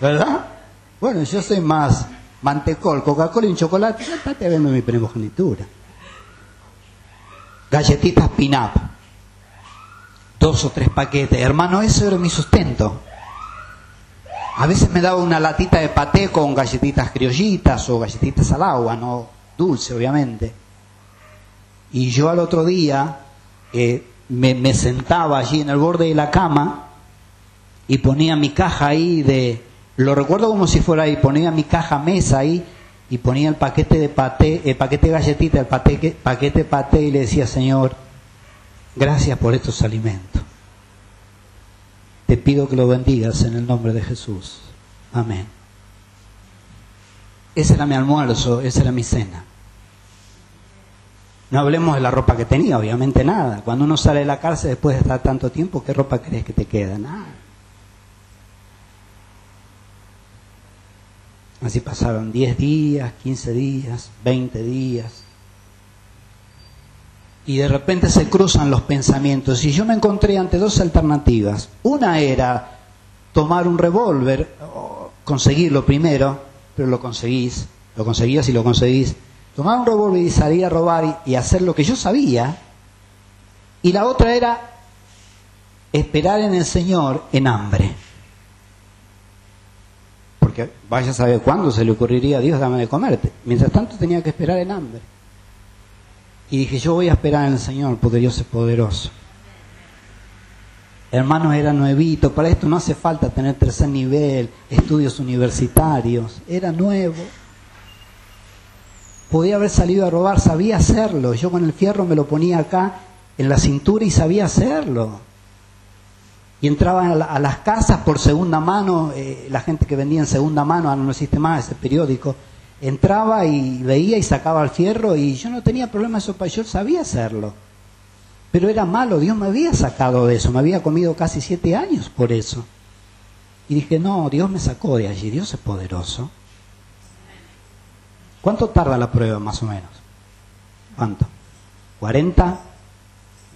¿Verdad? Bueno, yo soy más mantecol, Coca-Cola y chocolate. Ya te vendo mi primogenitura. Galletitas pin-up. Dos o tres paquetes. Hermano, eso era mi sustento. A veces me daba una latita de paté con galletitas criollitas o galletitas al agua, no dulce, obviamente. Y yo al otro día eh, me, sentaba allí en el borde de la cama y ponía mi caja ahí de, lo recuerdo como si fuera ahí, ponía mi caja mesa ahí y ponía el paquete de paté, el paquete de galletita, el paquete, paquete de paté y le decía, Señor, gracias por estos alimentos. Te pido que lo bendigas en el nombre de Jesús. Amén. Ese era mi almuerzo, esa era mi cena. No hablemos de la ropa que tenía, obviamente nada. Cuando uno sale de la cárcel después de estar tanto tiempo, ¿qué ropa crees que te queda? Nada. Así pasaron 10 días, 15 días, 20 días, y de repente se cruzan los pensamientos y yo me encontré ante dos alternativas. Una era tomar un revólver, conseguirlo primero, pero lo conseguís, lo conseguías y lo conseguís. Tomar un revólver y salir a robar y, hacer lo que yo sabía. Y la otra era esperar en el Señor en hambre. Porque vaya a saber cuándo se le ocurriría a Dios dame de comerte. Mientras tanto tenía que esperar en hambre. Y dije, yo voy a esperar en el Señor porque Dios es poderoso. Hermanos, era nuevito, para esto no hace falta tener tercer nivel, estudios universitarios, era nuevo. Podía haber salido a robar, sabía hacerlo. Yo con el fierro me lo ponía acá en la cintura y sabía hacerlo. Y entraba a, las casas por segunda mano, eh, la gente que vendía en segunda mano, ahora no existe más ese periódico, entraba y veía y sacaba el fierro y yo no tenía problema eso, yo sabía hacerlo. Pero era malo, Dios me había sacado de eso, me había comido casi siete años por eso. Y dije, no, Dios me sacó de allí, Dios es poderoso. ¿Cuánto tarda la prueba más o menos? ¿Cuánto? 40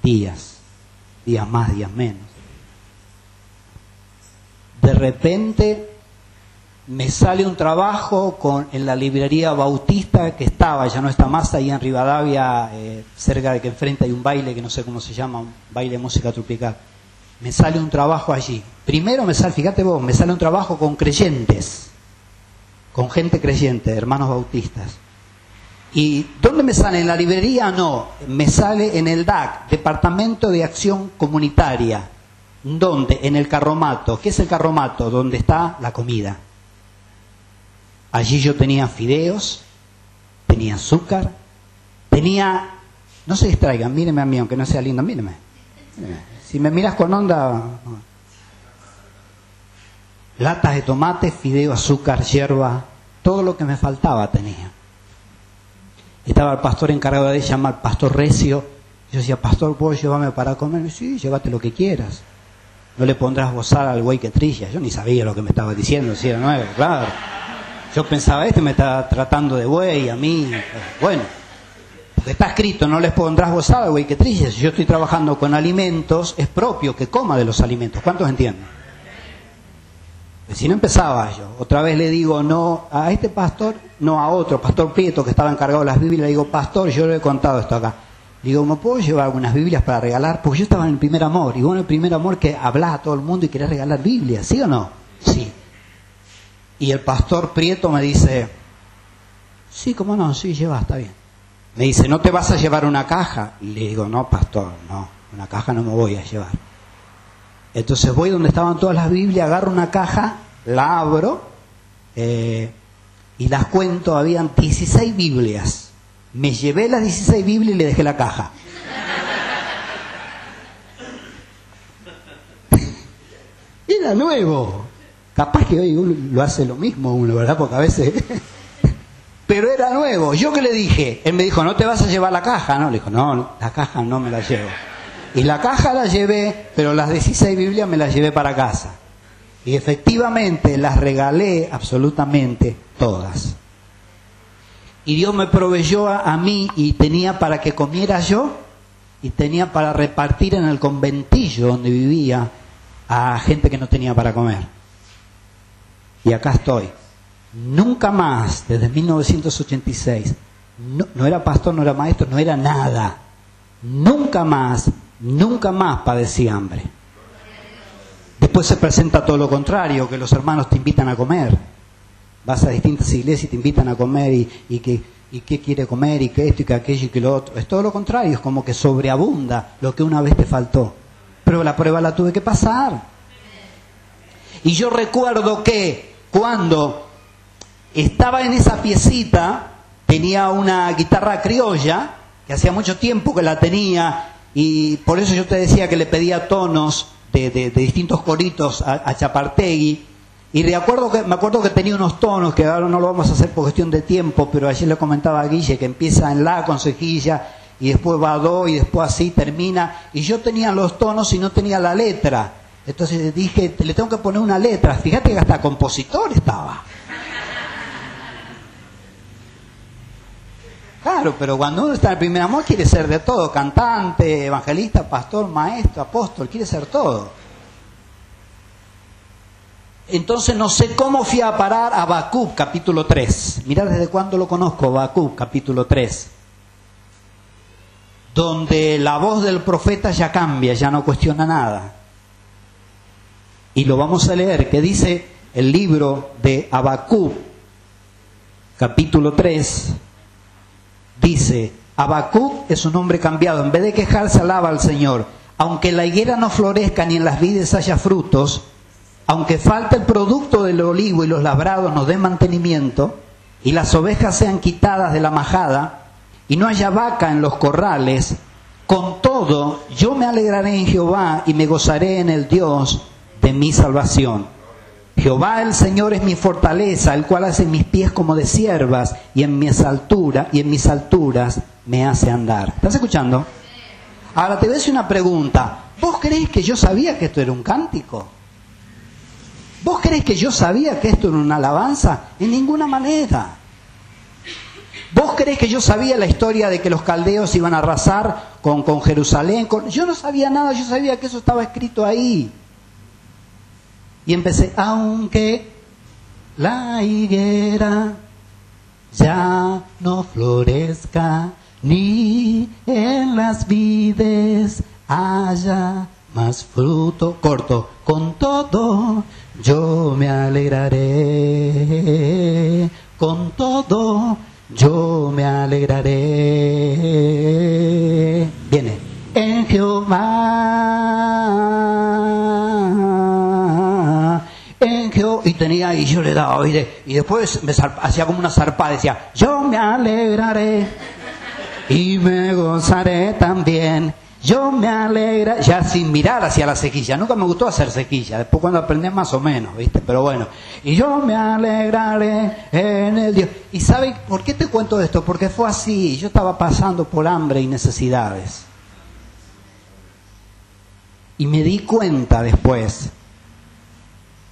días, días más, días menos. De repente me sale un trabajo con, en la librería Bautista que estaba, ya no está más, ahí en Rivadavia, eh, cerca de que enfrente hay un baile que no sé cómo se llama, un baile de música tropical. Me sale un trabajo allí. Primero me sale, fíjate vos, me sale un trabajo con creyentes, con gente creyente, hermanos bautistas. ¿Y dónde me sale? ¿En la librería? No, me sale en el DAC, Departamento de Acción Comunitaria. ¿Dónde? En el carromato. ¿Qué es el carromato? Donde está la comida. Allí yo tenía fideos, tenía azúcar, tenía... No se distraigan, míreme a mí, aunque no sea lindo, míreme. Si me miras con onda... Latas de tomate, fideo, azúcar, hierba, todo lo que me faltaba tenía. Estaba el pastor encargado de llamar pastor Recio. Yo decía, pastor, ¿puedo llevarme para comer? Sí, llévate lo que quieras. No le pondrás bozar al güey que trilla. Yo ni sabía lo que me estaba diciendo, si era nuevo, claro. Yo pensaba, este me está tratando de güey, a mí. Bueno, porque está escrito, no les pondrás bozar al güey que trilla. Si yo estoy trabajando con alimentos, es propio que coma de los alimentos. ¿Cuántos entienden? Si no empezaba yo, otra vez le digo no a este pastor, no a otro, pastor Prieto que estaba encargado de las Biblias, le digo, pastor, yo le he contado esto acá. Digo, ¿me puedo llevar algunas Biblias para regalar? Porque yo estaba en el primer amor, y bueno, el primer amor que hablas a todo el mundo y querés regalar Biblias, ¿sí o no? Sí. Y el pastor Prieto me dice, sí, cómo no, sí, lleva, está bien. Me dice, ¿no te vas a llevar una caja? Y le digo, no, pastor, no, una caja no me voy a llevar. Entonces voy donde estaban todas las Biblias, agarro una caja, la abro eh, y las cuento, habían 16 Biblias. Me llevé las 16 Biblias y le dejé la caja. Era nuevo. Capaz que hoy uno lo hace lo mismo uno, ¿verdad? Porque a veces... Pero era nuevo. ¿Yo qué le dije? Él me dijo, ¿no te vas a llevar la caja? No, le dijo, no, la caja no me la llevo. Y la caja la llevé, pero las 16 Biblias me las llevé para casa. Y efectivamente las regalé absolutamente todas. Y Dios me proveyó a, mí y tenía para que comiera yo y tenía para repartir en el conventillo donde vivía a gente que no tenía para comer. Y acá estoy. Nunca más, desde 1986, no, era pastor, no era maestro, no era nada. Nunca más nunca más padecí hambre. Después se presenta todo lo contrario, que los hermanos te invitan a comer. Vas a distintas iglesias y te invitan a comer y, y que y qué quiere comer y que esto y que aquello y que lo otro. Es todo lo contrario, es como que sobreabunda lo que una vez te faltó. Pero la prueba la tuve que pasar. Y yo recuerdo que cuando estaba en esa piecita, tenía una guitarra criolla, que hacía mucho tiempo que la tenía y por eso yo te decía que le pedía tonos de, distintos coritos a, Chapartegui. Y de acuerdo que, me acuerdo que tenía unos tonos, que ahora no lo vamos a hacer por cuestión de tiempo, pero ayer le comentaba a Guille que empieza en la con cejilla y después va a do y después así termina. Y yo tenía los tonos y no tenía la letra. Entonces dije, le tengo que poner una letra. Fíjate que hasta compositor estaba. Claro, pero cuando uno está en el primer amor quiere ser de todo, cantante, evangelista, pastor, maestro, apóstol, quiere ser todo. Entonces no sé cómo fui a parar a Bakú, capítulo 3. Mirá desde cuándo lo conozco, Bakú, capítulo 3. Donde la voz del profeta ya cambia, ya no cuestiona nada. Y lo vamos a leer, que dice el libro de Abacú, capítulo 3, dice, Habacuc es un hombre cambiado, en vez de quejarse alaba al Señor. Aunque la higuera no florezca ni en las vides haya frutos, aunque falte el producto del olivo y los labrados no den mantenimiento, y las ovejas sean quitadas de la majada, y no haya vaca en los corrales, con todo yo me alegraré en Jehová y me gozaré en el Dios de mi salvación. Jehová el Señor es mi fortaleza, el cual hace mis pies como de siervas y en mis alturas y en mis alturas me hace andar. ¿Estás escuchando? Ahora te voy a decir una pregunta. ¿Vos creéis que yo sabía que esto era un cántico? ¿Vos creéis que yo sabía que esto era una alabanza? En ninguna manera. ¿Vos creéis que yo sabía la historia de que los caldeos iban a arrasar con, con Jerusalén? Yo no sabía nada, yo sabía que eso estaba escrito ahí. Y empecé, aunque la higuera ya no florezca, ni en las vides haya más fruto. Corto, con todo yo me alegraré, con todo yo me alegraré. Viene, en Jehová, en Jehová. Y tenía, y yo le daba, oír, y después me hacía como una zarpada, decía, yo me alegraré y me gozaré también. Yo me alegra, ya sin mirar hacia la sequilla. Nunca me gustó hacer sequilla. Después cuando aprendí más o menos, ¿viste? Pero bueno. Y yo me alegraré en el Dios. ¿Y sabe por qué te cuento esto? Porque fue así. Yo estaba pasando por hambre y necesidades. Y me di cuenta después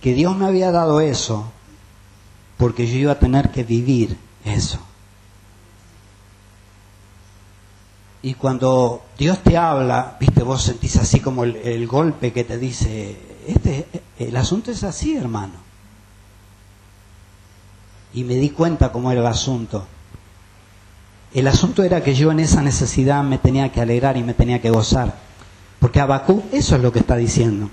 que Dios me había dado eso porque yo iba a tener que vivir eso. Y cuando Dios te habla, viste, vos sentís así como el, golpe que te dice, este, el asunto es así, hermano. Y me di cuenta cómo era el asunto. El asunto era que yo en esa necesidad me tenía que alegrar y me tenía que gozar. Porque Abacú, eso es lo que está diciendo.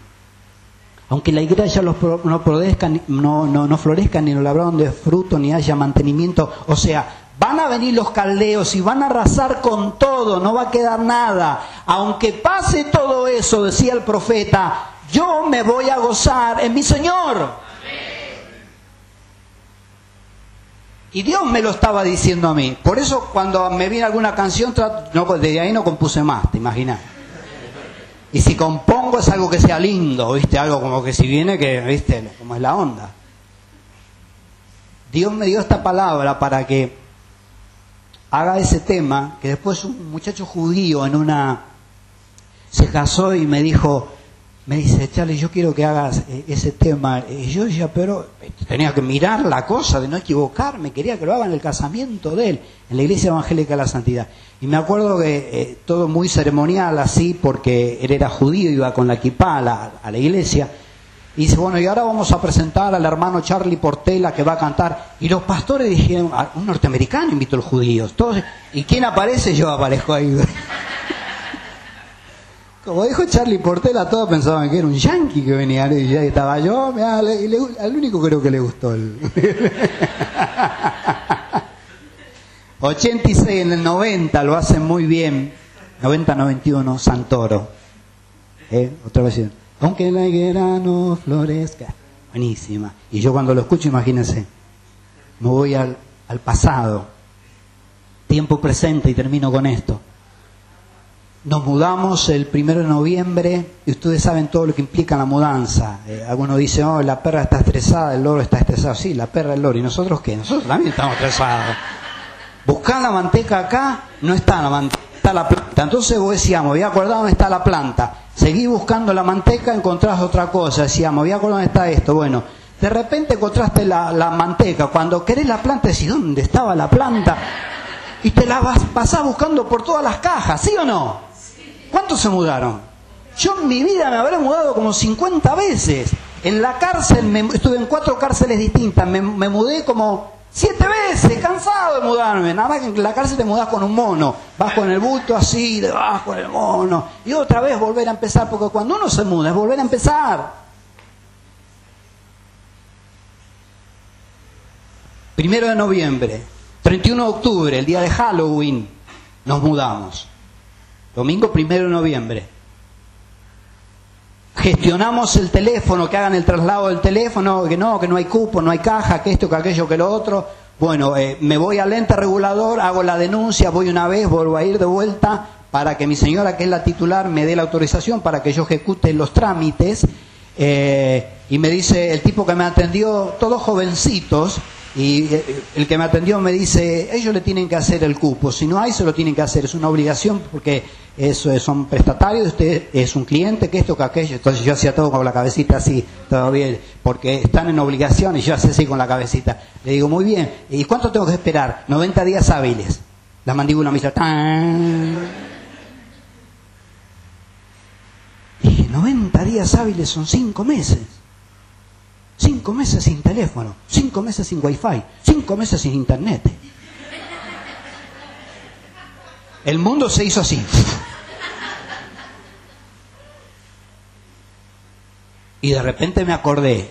Aunque la iglesia no, florezca, no, no, no florezca ni lo labraron de fruto, ni haya mantenimiento, o sea, Van a venir los caldeos y van a arrasar con todo, no va a quedar nada. Aunque pase todo eso, decía el profeta, yo me voy a gozar en mi Señor. Y Dios me lo estaba diciendo a mí. Por eso cuando me viene alguna canción, no, desde ahí no compuse más, te imaginas. Y si compongo es algo que sea lindo, ¿viste? Algo como que si viene, que, ¿viste? Como es la onda. Dios me dio esta palabra para que haga ese tema, que después un muchacho judío en una se casó y me dijo, me dice, Charlie, yo quiero que hagas eh, ese tema. Y yo decía, pero tenía que mirar la cosa de no equivocarme, quería que lo haga en el casamiento de él, en la Iglesia Evangélica de la Santidad. Y me acuerdo que eh, todo muy ceremonial así, porque él era judío, iba con la equipa a la iglesia. Y dice, bueno, y ahora vamos a presentar al hermano Charlie Portela que va a cantar. Y los pastores dijeron, ah, un norteamericano invitó a los judíos. Todos, ¿Y quién aparece? Yo aparezco ahí. Como dijo Charlie Portela, todos pensaban que era un yankee que venía. Y ya estaba yo, y al único creo que le gustó. El... 86 en el 90 lo hacen muy bien. 90-91, Santoro. ¿Eh? Otra versión aunque la higuera no florezca. Buenísima. Y yo cuando lo escucho, imagínense, me voy al, pasado, tiempo presente y termino con esto. Nos mudamos el primero de noviembre y ustedes saben todo lo que implica la mudanza. Eh, algunos dicen, oh, la perra está estresada, el loro está estresado. Sí, la perra, el loro. ¿Y nosotros qué? Nosotros también estamos estresados. Buscar la manteca acá, no está la manteca, está la planta. Entonces vos decíamos, voy a acordar dónde está la planta. Seguí buscando la manteca, encontrás otra cosa. Decíamos, voy a dónde está esto. Bueno, de repente encontraste la, manteca. Cuando querés la planta, decís, ¿dónde estaba la planta? Y te la vas, pasás buscando por todas las cajas, ¿sí o no? ¿Cuántos se mudaron? Yo en mi vida me habré mudado como 50 veces. En la cárcel, estuve en cuatro cárceles distintas, me mudé como Siete veces, cansado de mudarme. Nada más que en la cárcel te mudas con un mono. Vas con el bulto así, debajo del mono. Y otra vez volver a empezar, porque cuando uno se muda es volver a empezar. Primero de noviembre, 31 de octubre, el día de Halloween, nos mudamos. Domingo primero de noviembre. Gestionamos el teléfono, que hagan el traslado del teléfono, que no, que no hay cupo, no hay caja, que esto, que aquello, que lo otro. Bueno, eh, me voy al ente regulador, hago la denuncia, voy una vez, vuelvo a ir de vuelta para que mi señora, que es la titular, me dé la autorización para que yo ejecute los trámites. Eh, y me dice el tipo que me atendió, todos jovencitos, y eh, el que me atendió me dice, ellos le tienen que hacer el cupo, si no hay, se lo tienen que hacer, es una obligación porque eso son prestatarios, usted es un cliente, que esto, que aquello, entonces yo hacía todo con la cabecita así, todo bien, porque están en obligación y yo hacía así con la cabecita. Le digo, muy bien, ¿y cuánto tengo que esperar? 90 días hábiles. La mandíbula me dice, ¡Tan! Dije, 90 días hábiles son 5 meses. Cinco meses sin teléfono, cinco meses sin wifi, cinco meses sin internet. El mundo se hizo así. Y de repente me acordé,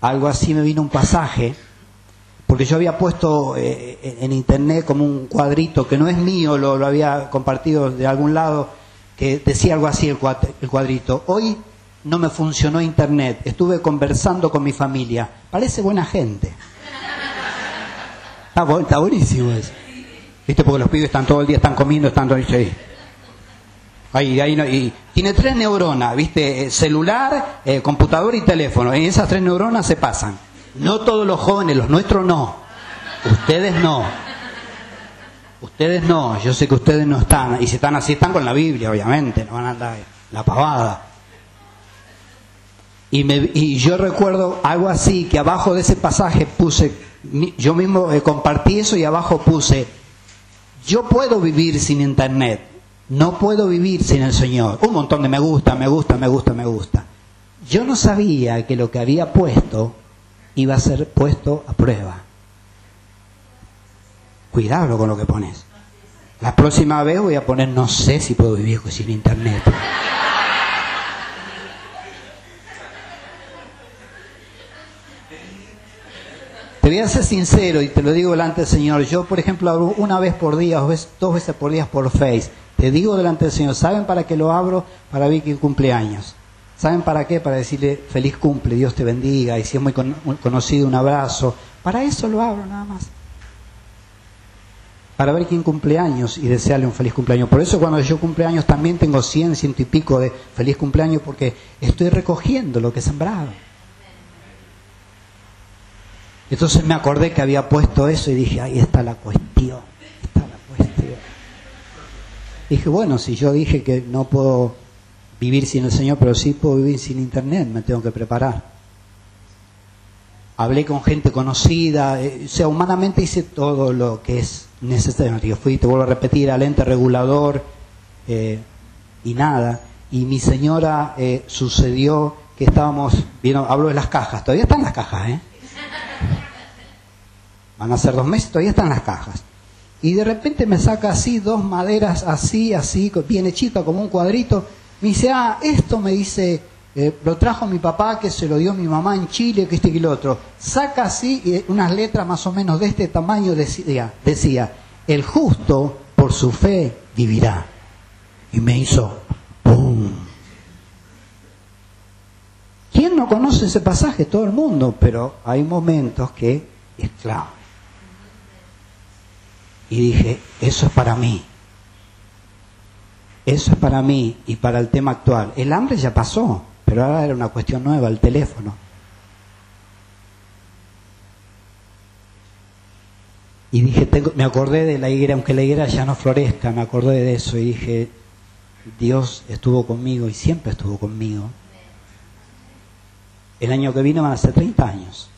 algo así me vino un pasaje, porque yo había puesto eh, en internet como un cuadrito que no es mío, lo, lo había compartido de algún lado, que decía algo así el, cuadrito. Hoy no me funcionó internet, estuve conversando con mi familia. Parece buena gente. Está, buenísimo eso. ¿Viste? Porque los pibes están todo el día, están comiendo, están todo ahí. Ahí, ahí y tiene tres neuronas, ¿viste? Eh, celular, eh, computador y teléfono. En esas tres neuronas se pasan. No todos los jóvenes, los nuestros no. Ustedes no. Ustedes no. Yo sé que ustedes no están. Y si están así, están con la Biblia, obviamente. No van a andar la pavada. Y, me, y yo recuerdo algo así, que abajo de ese pasaje puse, yo mismo eh, compartí eso y abajo puse, yo puedo vivir sin internet, no puedo vivir sin el Señor. Un montón de me gusta, me gusta, me gusta, me gusta. Yo no sabía que lo que había puesto iba a ser puesto a prueba. Cuidado con lo que pones. La próxima vez voy a poner no sé si puedo vivir sin internet. Te ser sincero y te lo digo delante del Señor. Yo, por ejemplo, abro una vez por día dos veces por día por Face. Te digo delante del Señor, ¿saben para qué lo abro? Para ver que cumpleaños. ¿Saben para qué? Para decirle feliz cumple, Dios te bendiga, y si es muy conocido, un abrazo. Para eso lo abro nada más. Para ver quién cumpleaños y desearle un feliz cumpleaños. Por eso cuando yo cumpleaños también tengo 100, ciento y pico de feliz cumpleaños porque estoy recogiendo lo que he sembrado. Entonces me acordé que había puesto eso y dije, ahí está la cuestión, está la cuestión. Dije, bueno, si yo dije que no puedo vivir sin el Señor, pero sí puedo vivir sin Internet, me tengo que preparar. Hablé con gente conocida, eh, o sea, humanamente hice todo lo que es necesario. Fui, te vuelvo a repetir, al ente regulador eh, y nada. Y mi señora eh, sucedió que estábamos, vieron, hablo de las cajas, todavía están las cajas, ¿eh? Van a ser dos meses, todavía están las cajas. Y de repente me saca así dos maderas así, así, bien hechita como un cuadrito. Me dice, ah, esto me dice, eh, lo trajo mi papá, que se lo dio mi mamá en Chile, que este y lo otro. Saca así unas letras más o menos de este tamaño, decía, decía, el justo por su fe vivirá. Y me hizo, ¡pum! ¿Quién no conoce ese pasaje? Todo el mundo, pero hay momentos que es clave. Y dije, eso es para mí. Eso es para mí y para el tema actual. El hambre ya pasó, pero ahora era una cuestión nueva, el teléfono. Y dije, tengo, me acordé de la higuera, aunque la higuera ya no florezca, me acordé de eso y dije, Dios estuvo conmigo y siempre estuvo conmigo. El año que vino van a ser 30 años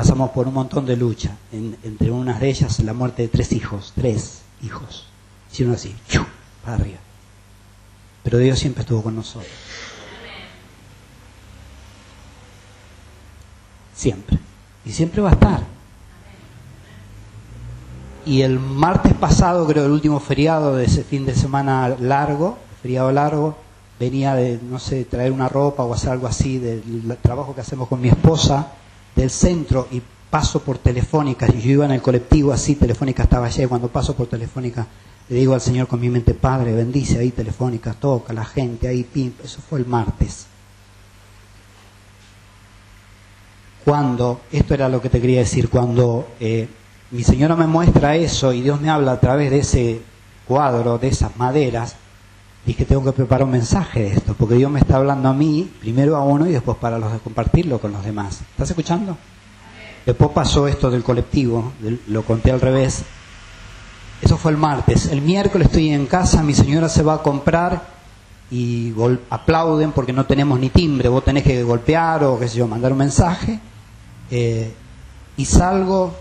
pasamos por un montón de lucha, entre unas de ellas la muerte de tres hijos, tres hijos. Hicieron así, para arriba. Pero Dios siempre estuvo con nosotros. Siempre. Y siempre va a estar. Y el martes pasado, creo, el último feriado de ese fin de semana largo, feriado largo, venía de, no sé, traer una ropa o hacer algo así del trabajo que hacemos con mi esposa del centro y paso por Telefónica, yo iba en el colectivo así, Telefónica estaba allá, y cuando paso por Telefónica le digo al Señor con mi mente, Padre, bendice ahí Telefónica, toca la gente, ahí pim, eso fue el martes. Cuando, esto era lo que te quería decir, cuando eh, mi Señora me muestra eso y Dios me habla a través de ese cuadro, de esas maderas, dije, tengo que preparar un mensaje de esto, porque Dios me está hablando a mí, primero a uno y después para los de compartirlo con los demás. ¿Estás escuchando? Después pasó esto del colectivo, lo conté al revés. Eso fue el martes. El miércoles estoy en casa, mi señora se va a comprar y aplauden porque no tenemos ni timbre, vos tenés que golpear o qué sé yo, mandar un mensaje. Eh, y salgo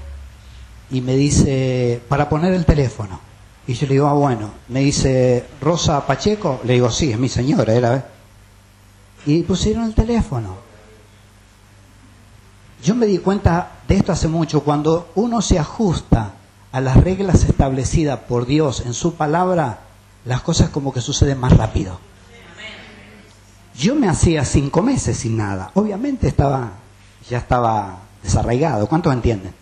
y me dice, para poner el teléfono. Y yo le digo, ah, bueno, me dice, Rosa Pacheco, le digo, sí, es mi señora, era. ¿eh? Y pusieron el teléfono. Yo me di cuenta de esto hace mucho, cuando uno se ajusta a las reglas establecidas por Dios en su palabra, las cosas como que suceden más rápido. Yo me hacía cinco meses sin nada. Obviamente estaba, ya estaba desarraigado. ¿Cuántos entienden?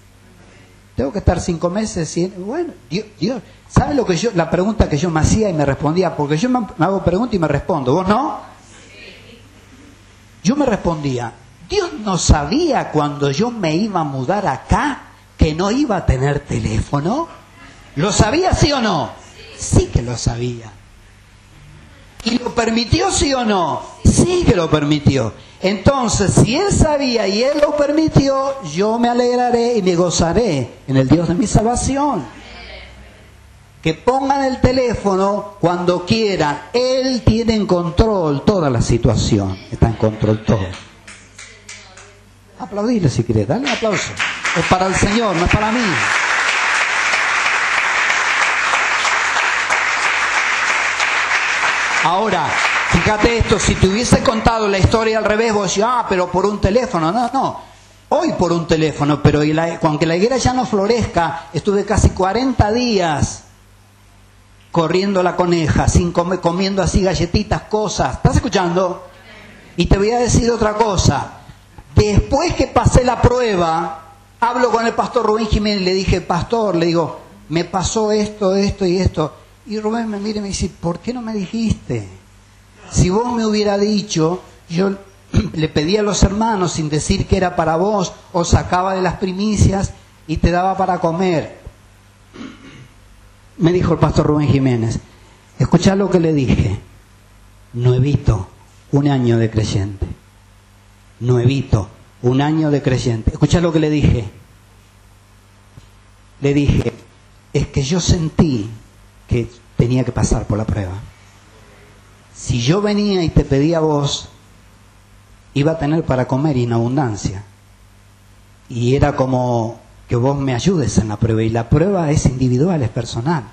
Tengo que estar cinco meses y bueno, Dios, Dios, ¿sabe lo que yo, la pregunta que yo me hacía y me respondía? Porque yo me, hago pregunta y me respondo, ¿vos no? Yo me respondía, Dios no sabía cuando yo me iba a mudar acá que no iba a tener teléfono. ¿Lo sabía sí o no? Sí que lo sabía. ¿Y lo permitió sí o no? Sí que lo permitió. Entonces, si Él sabía y Él lo permitió, yo me alegraré y me gozaré en el Dios de mi salvación. Que pongan el teléfono cuando quieran. Él tiene en control toda la situación. Está en control todo. Aplaudirle si quieres, dale un aplauso. Es para el Señor, no es para mí. Ahora, fíjate esto, si te hubiese contado la historia al revés, vos decís, ah, pero por un teléfono. No, no. Hoy por un teléfono, pero aunque la higuera ya no florezca, estuve casi 40 días corriendo la coneja, sin comiendo así galletitas, cosas. ¿Estás escuchando? Y te voy a decir otra cosa. Después que pasé la prueba, hablo con el pastor Rubén Jiménez y le dije, pastor, le digo, me pasó esto, esto y esto. Y Rubén me mira y me dice, ¿por qué no me dijiste? Si vos me hubiera dicho, yo le pedí a los hermanos sin decir que era para vos, o sacaba de las primicias y te daba para comer. Me dijo el pastor Rubén Jiménez, escuchá lo que le dije, nuevito, un año de creyente, nuevito, un año de creyente. Escuchá lo que le dije. Le dije, es que yo sentí que tenía que pasar por la prueba. Si yo venía y te pedía a vos, iba a tener para comer en abundancia. Y era como que vos me ayudes en la prueba. Y la prueba es individual, es personal.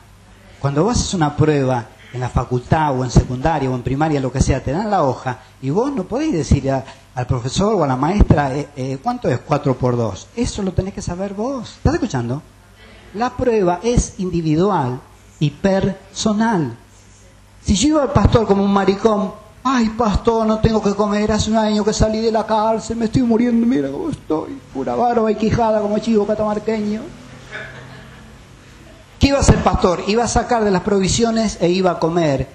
Cuando vos haces una prueba en la facultad o en secundaria o en primaria, lo que sea, te dan la hoja y vos no podéis decir al profesor o a la maestra, eh, eh, ¿cuánto es 4 por 2? Eso lo tenés que saber vos. ¿Estás escuchando? La prueba es individual y personal. Si yo iba al pastor como un maricón, ay pastor, no tengo que comer, hace un año que salí de la cárcel, me estoy muriendo, mira cómo estoy, pura barba y quijada como chivo catamarqueño. ¿Qué iba a hacer pastor? Iba a sacar de las provisiones e iba a comer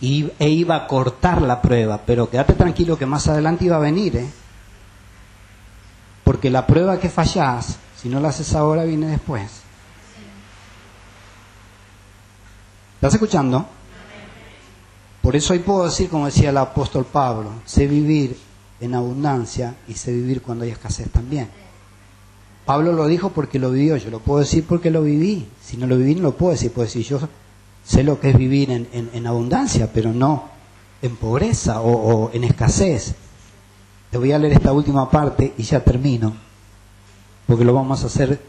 e iba a cortar la prueba, pero quédate tranquilo que más adelante iba a venir, ¿eh? Porque la prueba que fallás, si no la haces ahora, viene después. ¿Estás escuchando? Por eso hoy puedo decir, como decía el apóstol Pablo, sé vivir en abundancia y sé vivir cuando hay escasez también. Pablo lo dijo porque lo vivió, yo lo puedo decir porque lo viví. Si no lo viví, no lo puedo decir. Puedo decir, yo sé lo que es vivir en, abundancia, pero no en pobreza o, en escasez. Te voy a leer esta última parte y ya termino, porque lo vamos a hacer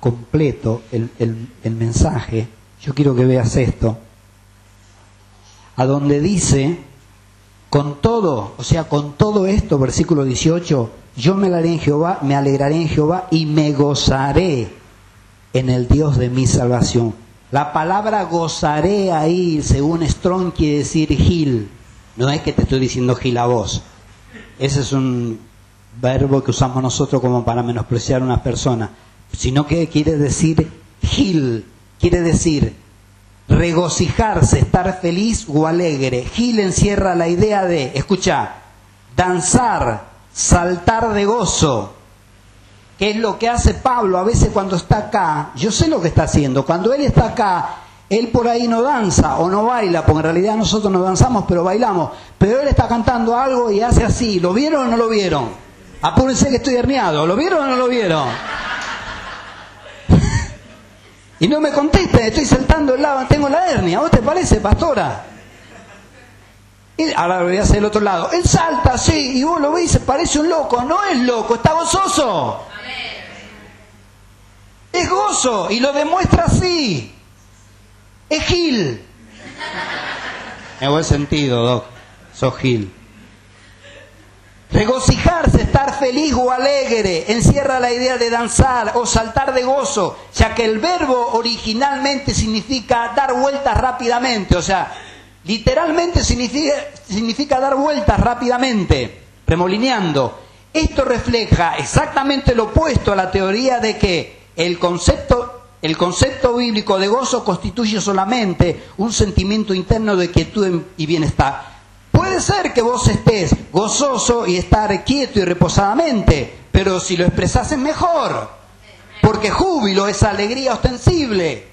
completo el, el mensaje yo quiero que veas esto. A donde dice, con todo, o sea, con todo esto, versículo 18, yo me alegraré en Jehová, me alegraré en Jehová y me gozaré en el Dios de mi salvación. La palabra gozaré ahí, según Strong, quiere decir Gil. No es que te estoy diciendo Gil a vos. Ese es un verbo que usamos nosotros como para menospreciar a una persona. Sino que quiere decir Gil, quiere decir regocijarse, estar feliz o alegre. Gil encierra la idea de, escucha, danzar, saltar de gozo, que es lo que hace Pablo a veces cuando está acá. Yo sé lo que está haciendo. Cuando él está acá, él por ahí no danza o no baila, porque en realidad nosotros no danzamos, pero bailamos. Pero él está cantando algo y hace así. ¿Lo vieron o no lo vieron? Apúrense que estoy herniado. ¿Lo vieron o no lo vieron? Y no me contesta, estoy saltando el lado, tengo la hernia. ¿A vos te parece, pastora? Y ahora voy a hacer el otro lado. Él salta así y vos lo veis, parece un loco. No es loco, está gozoso. Es gozo y lo demuestra así. Es Gil. En buen sentido, Doc. Sos Gil. Regocijarse, estar feliz o alegre, encierra la idea de danzar o saltar de gozo, ya que el verbo originalmente significa dar vueltas rápidamente, o sea, literalmente significa, dar vueltas rápidamente, remolineando. Esto refleja exactamente lo opuesto a la teoría de que el concepto, el concepto bíblico de gozo constituye solamente un sentimiento interno de quietud y bienestar. Puede ser que vos estés gozoso y estar quieto y reposadamente, pero si lo expresas es mejor, porque júbilo es alegría ostensible.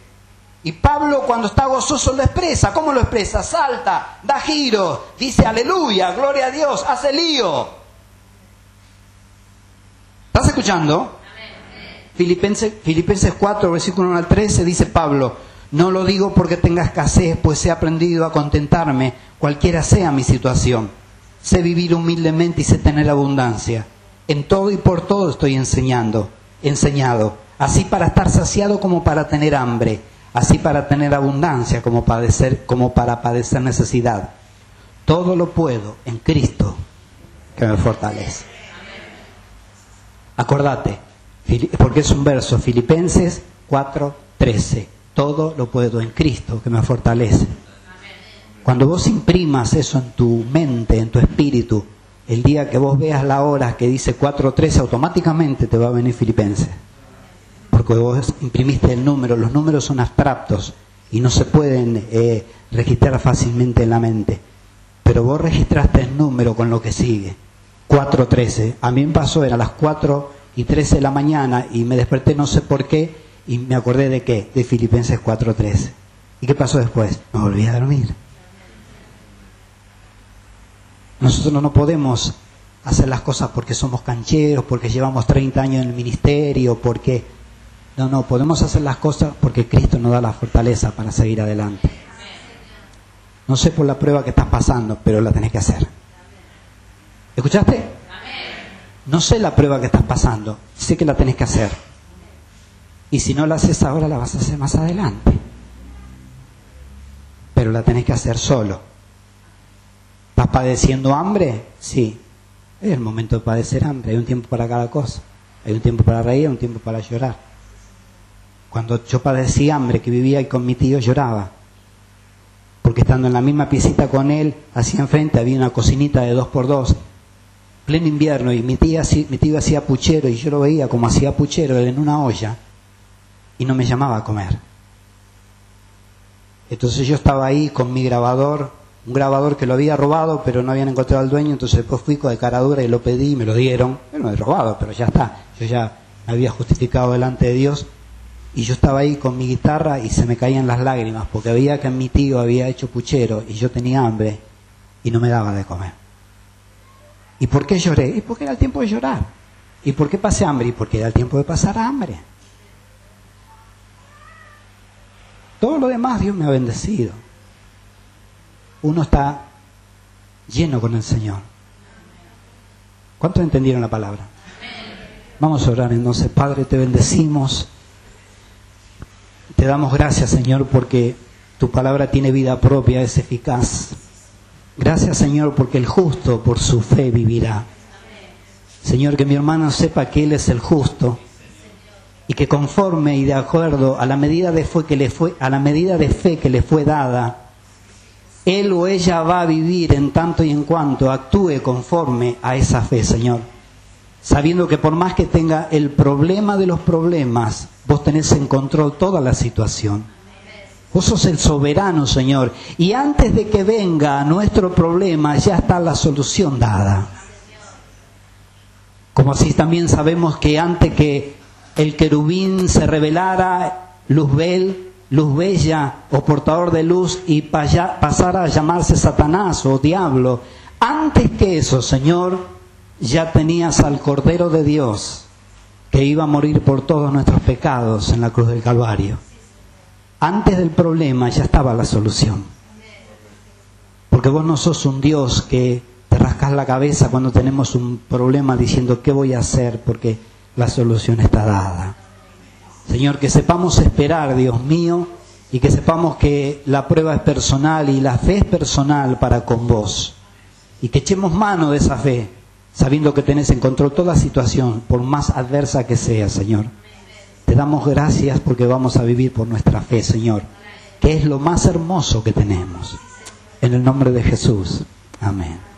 Y Pablo cuando está gozoso lo expresa. ¿Cómo lo expresa? Salta, da giro, dice aleluya, gloria a Dios, hace lío. ¿Estás escuchando? Filipenses, Filipenses 4, versículo 1 al 13 dice Pablo, no lo digo porque tenga escasez, pues he aprendido a contentarme, cualquiera sea mi situación. Sé vivir humildemente y sé tener abundancia. En todo y por todo estoy enseñando, enseñado, así para estar saciado como para tener hambre así para tener abundancia como, padecer, como para padecer necesidad. Todo lo puedo en Cristo que me fortalece. Acordate, porque es un verso, Filipenses 4:13. Todo lo puedo en Cristo que me fortalece. Cuando vos imprimas eso en tu mente, en tu espíritu, el día que vos veas la hora que dice 4:13, automáticamente te va a venir Filipenses porque vos imprimiste el número, los números son abstractos y no se pueden eh, registrar fácilmente en la mente. Pero vos registraste el número con lo que sigue, 4.13. A mí me pasó, era las 4 y 13 de la mañana y me desperté no sé por qué y me acordé de qué, de Filipenses 4.13. ¿Y qué pasó después? Me volví a dormir. Nosotros no podemos hacer las cosas porque somos cancheros, porque llevamos 30 años en el ministerio, porque no, no, podemos hacer las cosas porque Cristo nos da la fortaleza para seguir adelante. No sé por la prueba que estás pasando, pero la tenés que hacer. ¿Escuchaste? No sé la prueba que estás pasando, sé que la tenés que hacer. Y si no la haces ahora, la vas a hacer más adelante. Pero la tenés que hacer solo. ¿Estás padeciendo hambre? Sí. Es el momento de padecer hambre. Hay un tiempo para cada cosa. Hay un tiempo para reír, un tiempo para llorar. Cuando yo padecí hambre, que vivía ahí con mi tío, lloraba. Porque estando en la misma piecita con él, hacia enfrente había una cocinita de dos por dos, pleno invierno, y mi, tía, mi tío hacía puchero, y yo lo veía como hacía puchero en una olla, y no me llamaba a comer. Entonces yo estaba ahí con mi grabador, un grabador que lo había robado, pero no habían encontrado al dueño, entonces después fui con de cara dura y lo pedí y me lo dieron. Bueno, he robado, pero ya está. Yo ya me había justificado delante de Dios y yo estaba ahí con mi guitarra y se me caían las lágrimas porque veía que mi tío había hecho puchero y yo tenía hambre y no me daba de comer. ¿Y por qué lloré? Y porque era el tiempo de llorar. ¿Y por qué pasé hambre? Y porque era el tiempo de pasar hambre. Todo lo demás Dios me ha bendecido. Uno está lleno con el Señor. ¿Cuántos entendieron la palabra? Vamos a orar entonces. Padre, te bendecimos. Te damos gracias, Señor, porque tu palabra tiene vida propia, es eficaz. Gracias, Señor, porque el justo por su fe vivirá. Señor, que mi hermano sepa que Él es el justo y que conforme y de acuerdo a la medida de fe que le fue, a la medida de fe que le fue dada, él o ella va a vivir en tanto y en cuanto actúe conforme a esa fe, Señor. Sabiendo que por más que tenga el problema de los problemas, Vos tenés en control toda la situación. Vos sos el soberano, Señor. Y antes de que venga nuestro problema, ya está la solución dada. Como así también sabemos que antes que el querubín se revelara, Luzbel, luz bella o portador de luz y pasara a llamarse Satanás o diablo, antes que eso, Señor, ya tenías al Cordero de Dios que iba a morir por todos nuestros pecados en la cruz del Calvario. Antes del problema ya estaba la solución. Porque vos no sos un Dios que te rascas la cabeza cuando tenemos un problema diciendo qué voy a hacer porque la solución está dada. Señor, que sepamos esperar, Dios mío, y que sepamos que la prueba es personal y la fe es personal para con vos. Y que echemos mano de esa fe sabiendo que tenés en control toda situación, por más adversa que sea, Señor. Te damos gracias porque vamos a vivir por nuestra fe, Señor, que es lo más hermoso que tenemos. En el nombre de Jesús. Amén.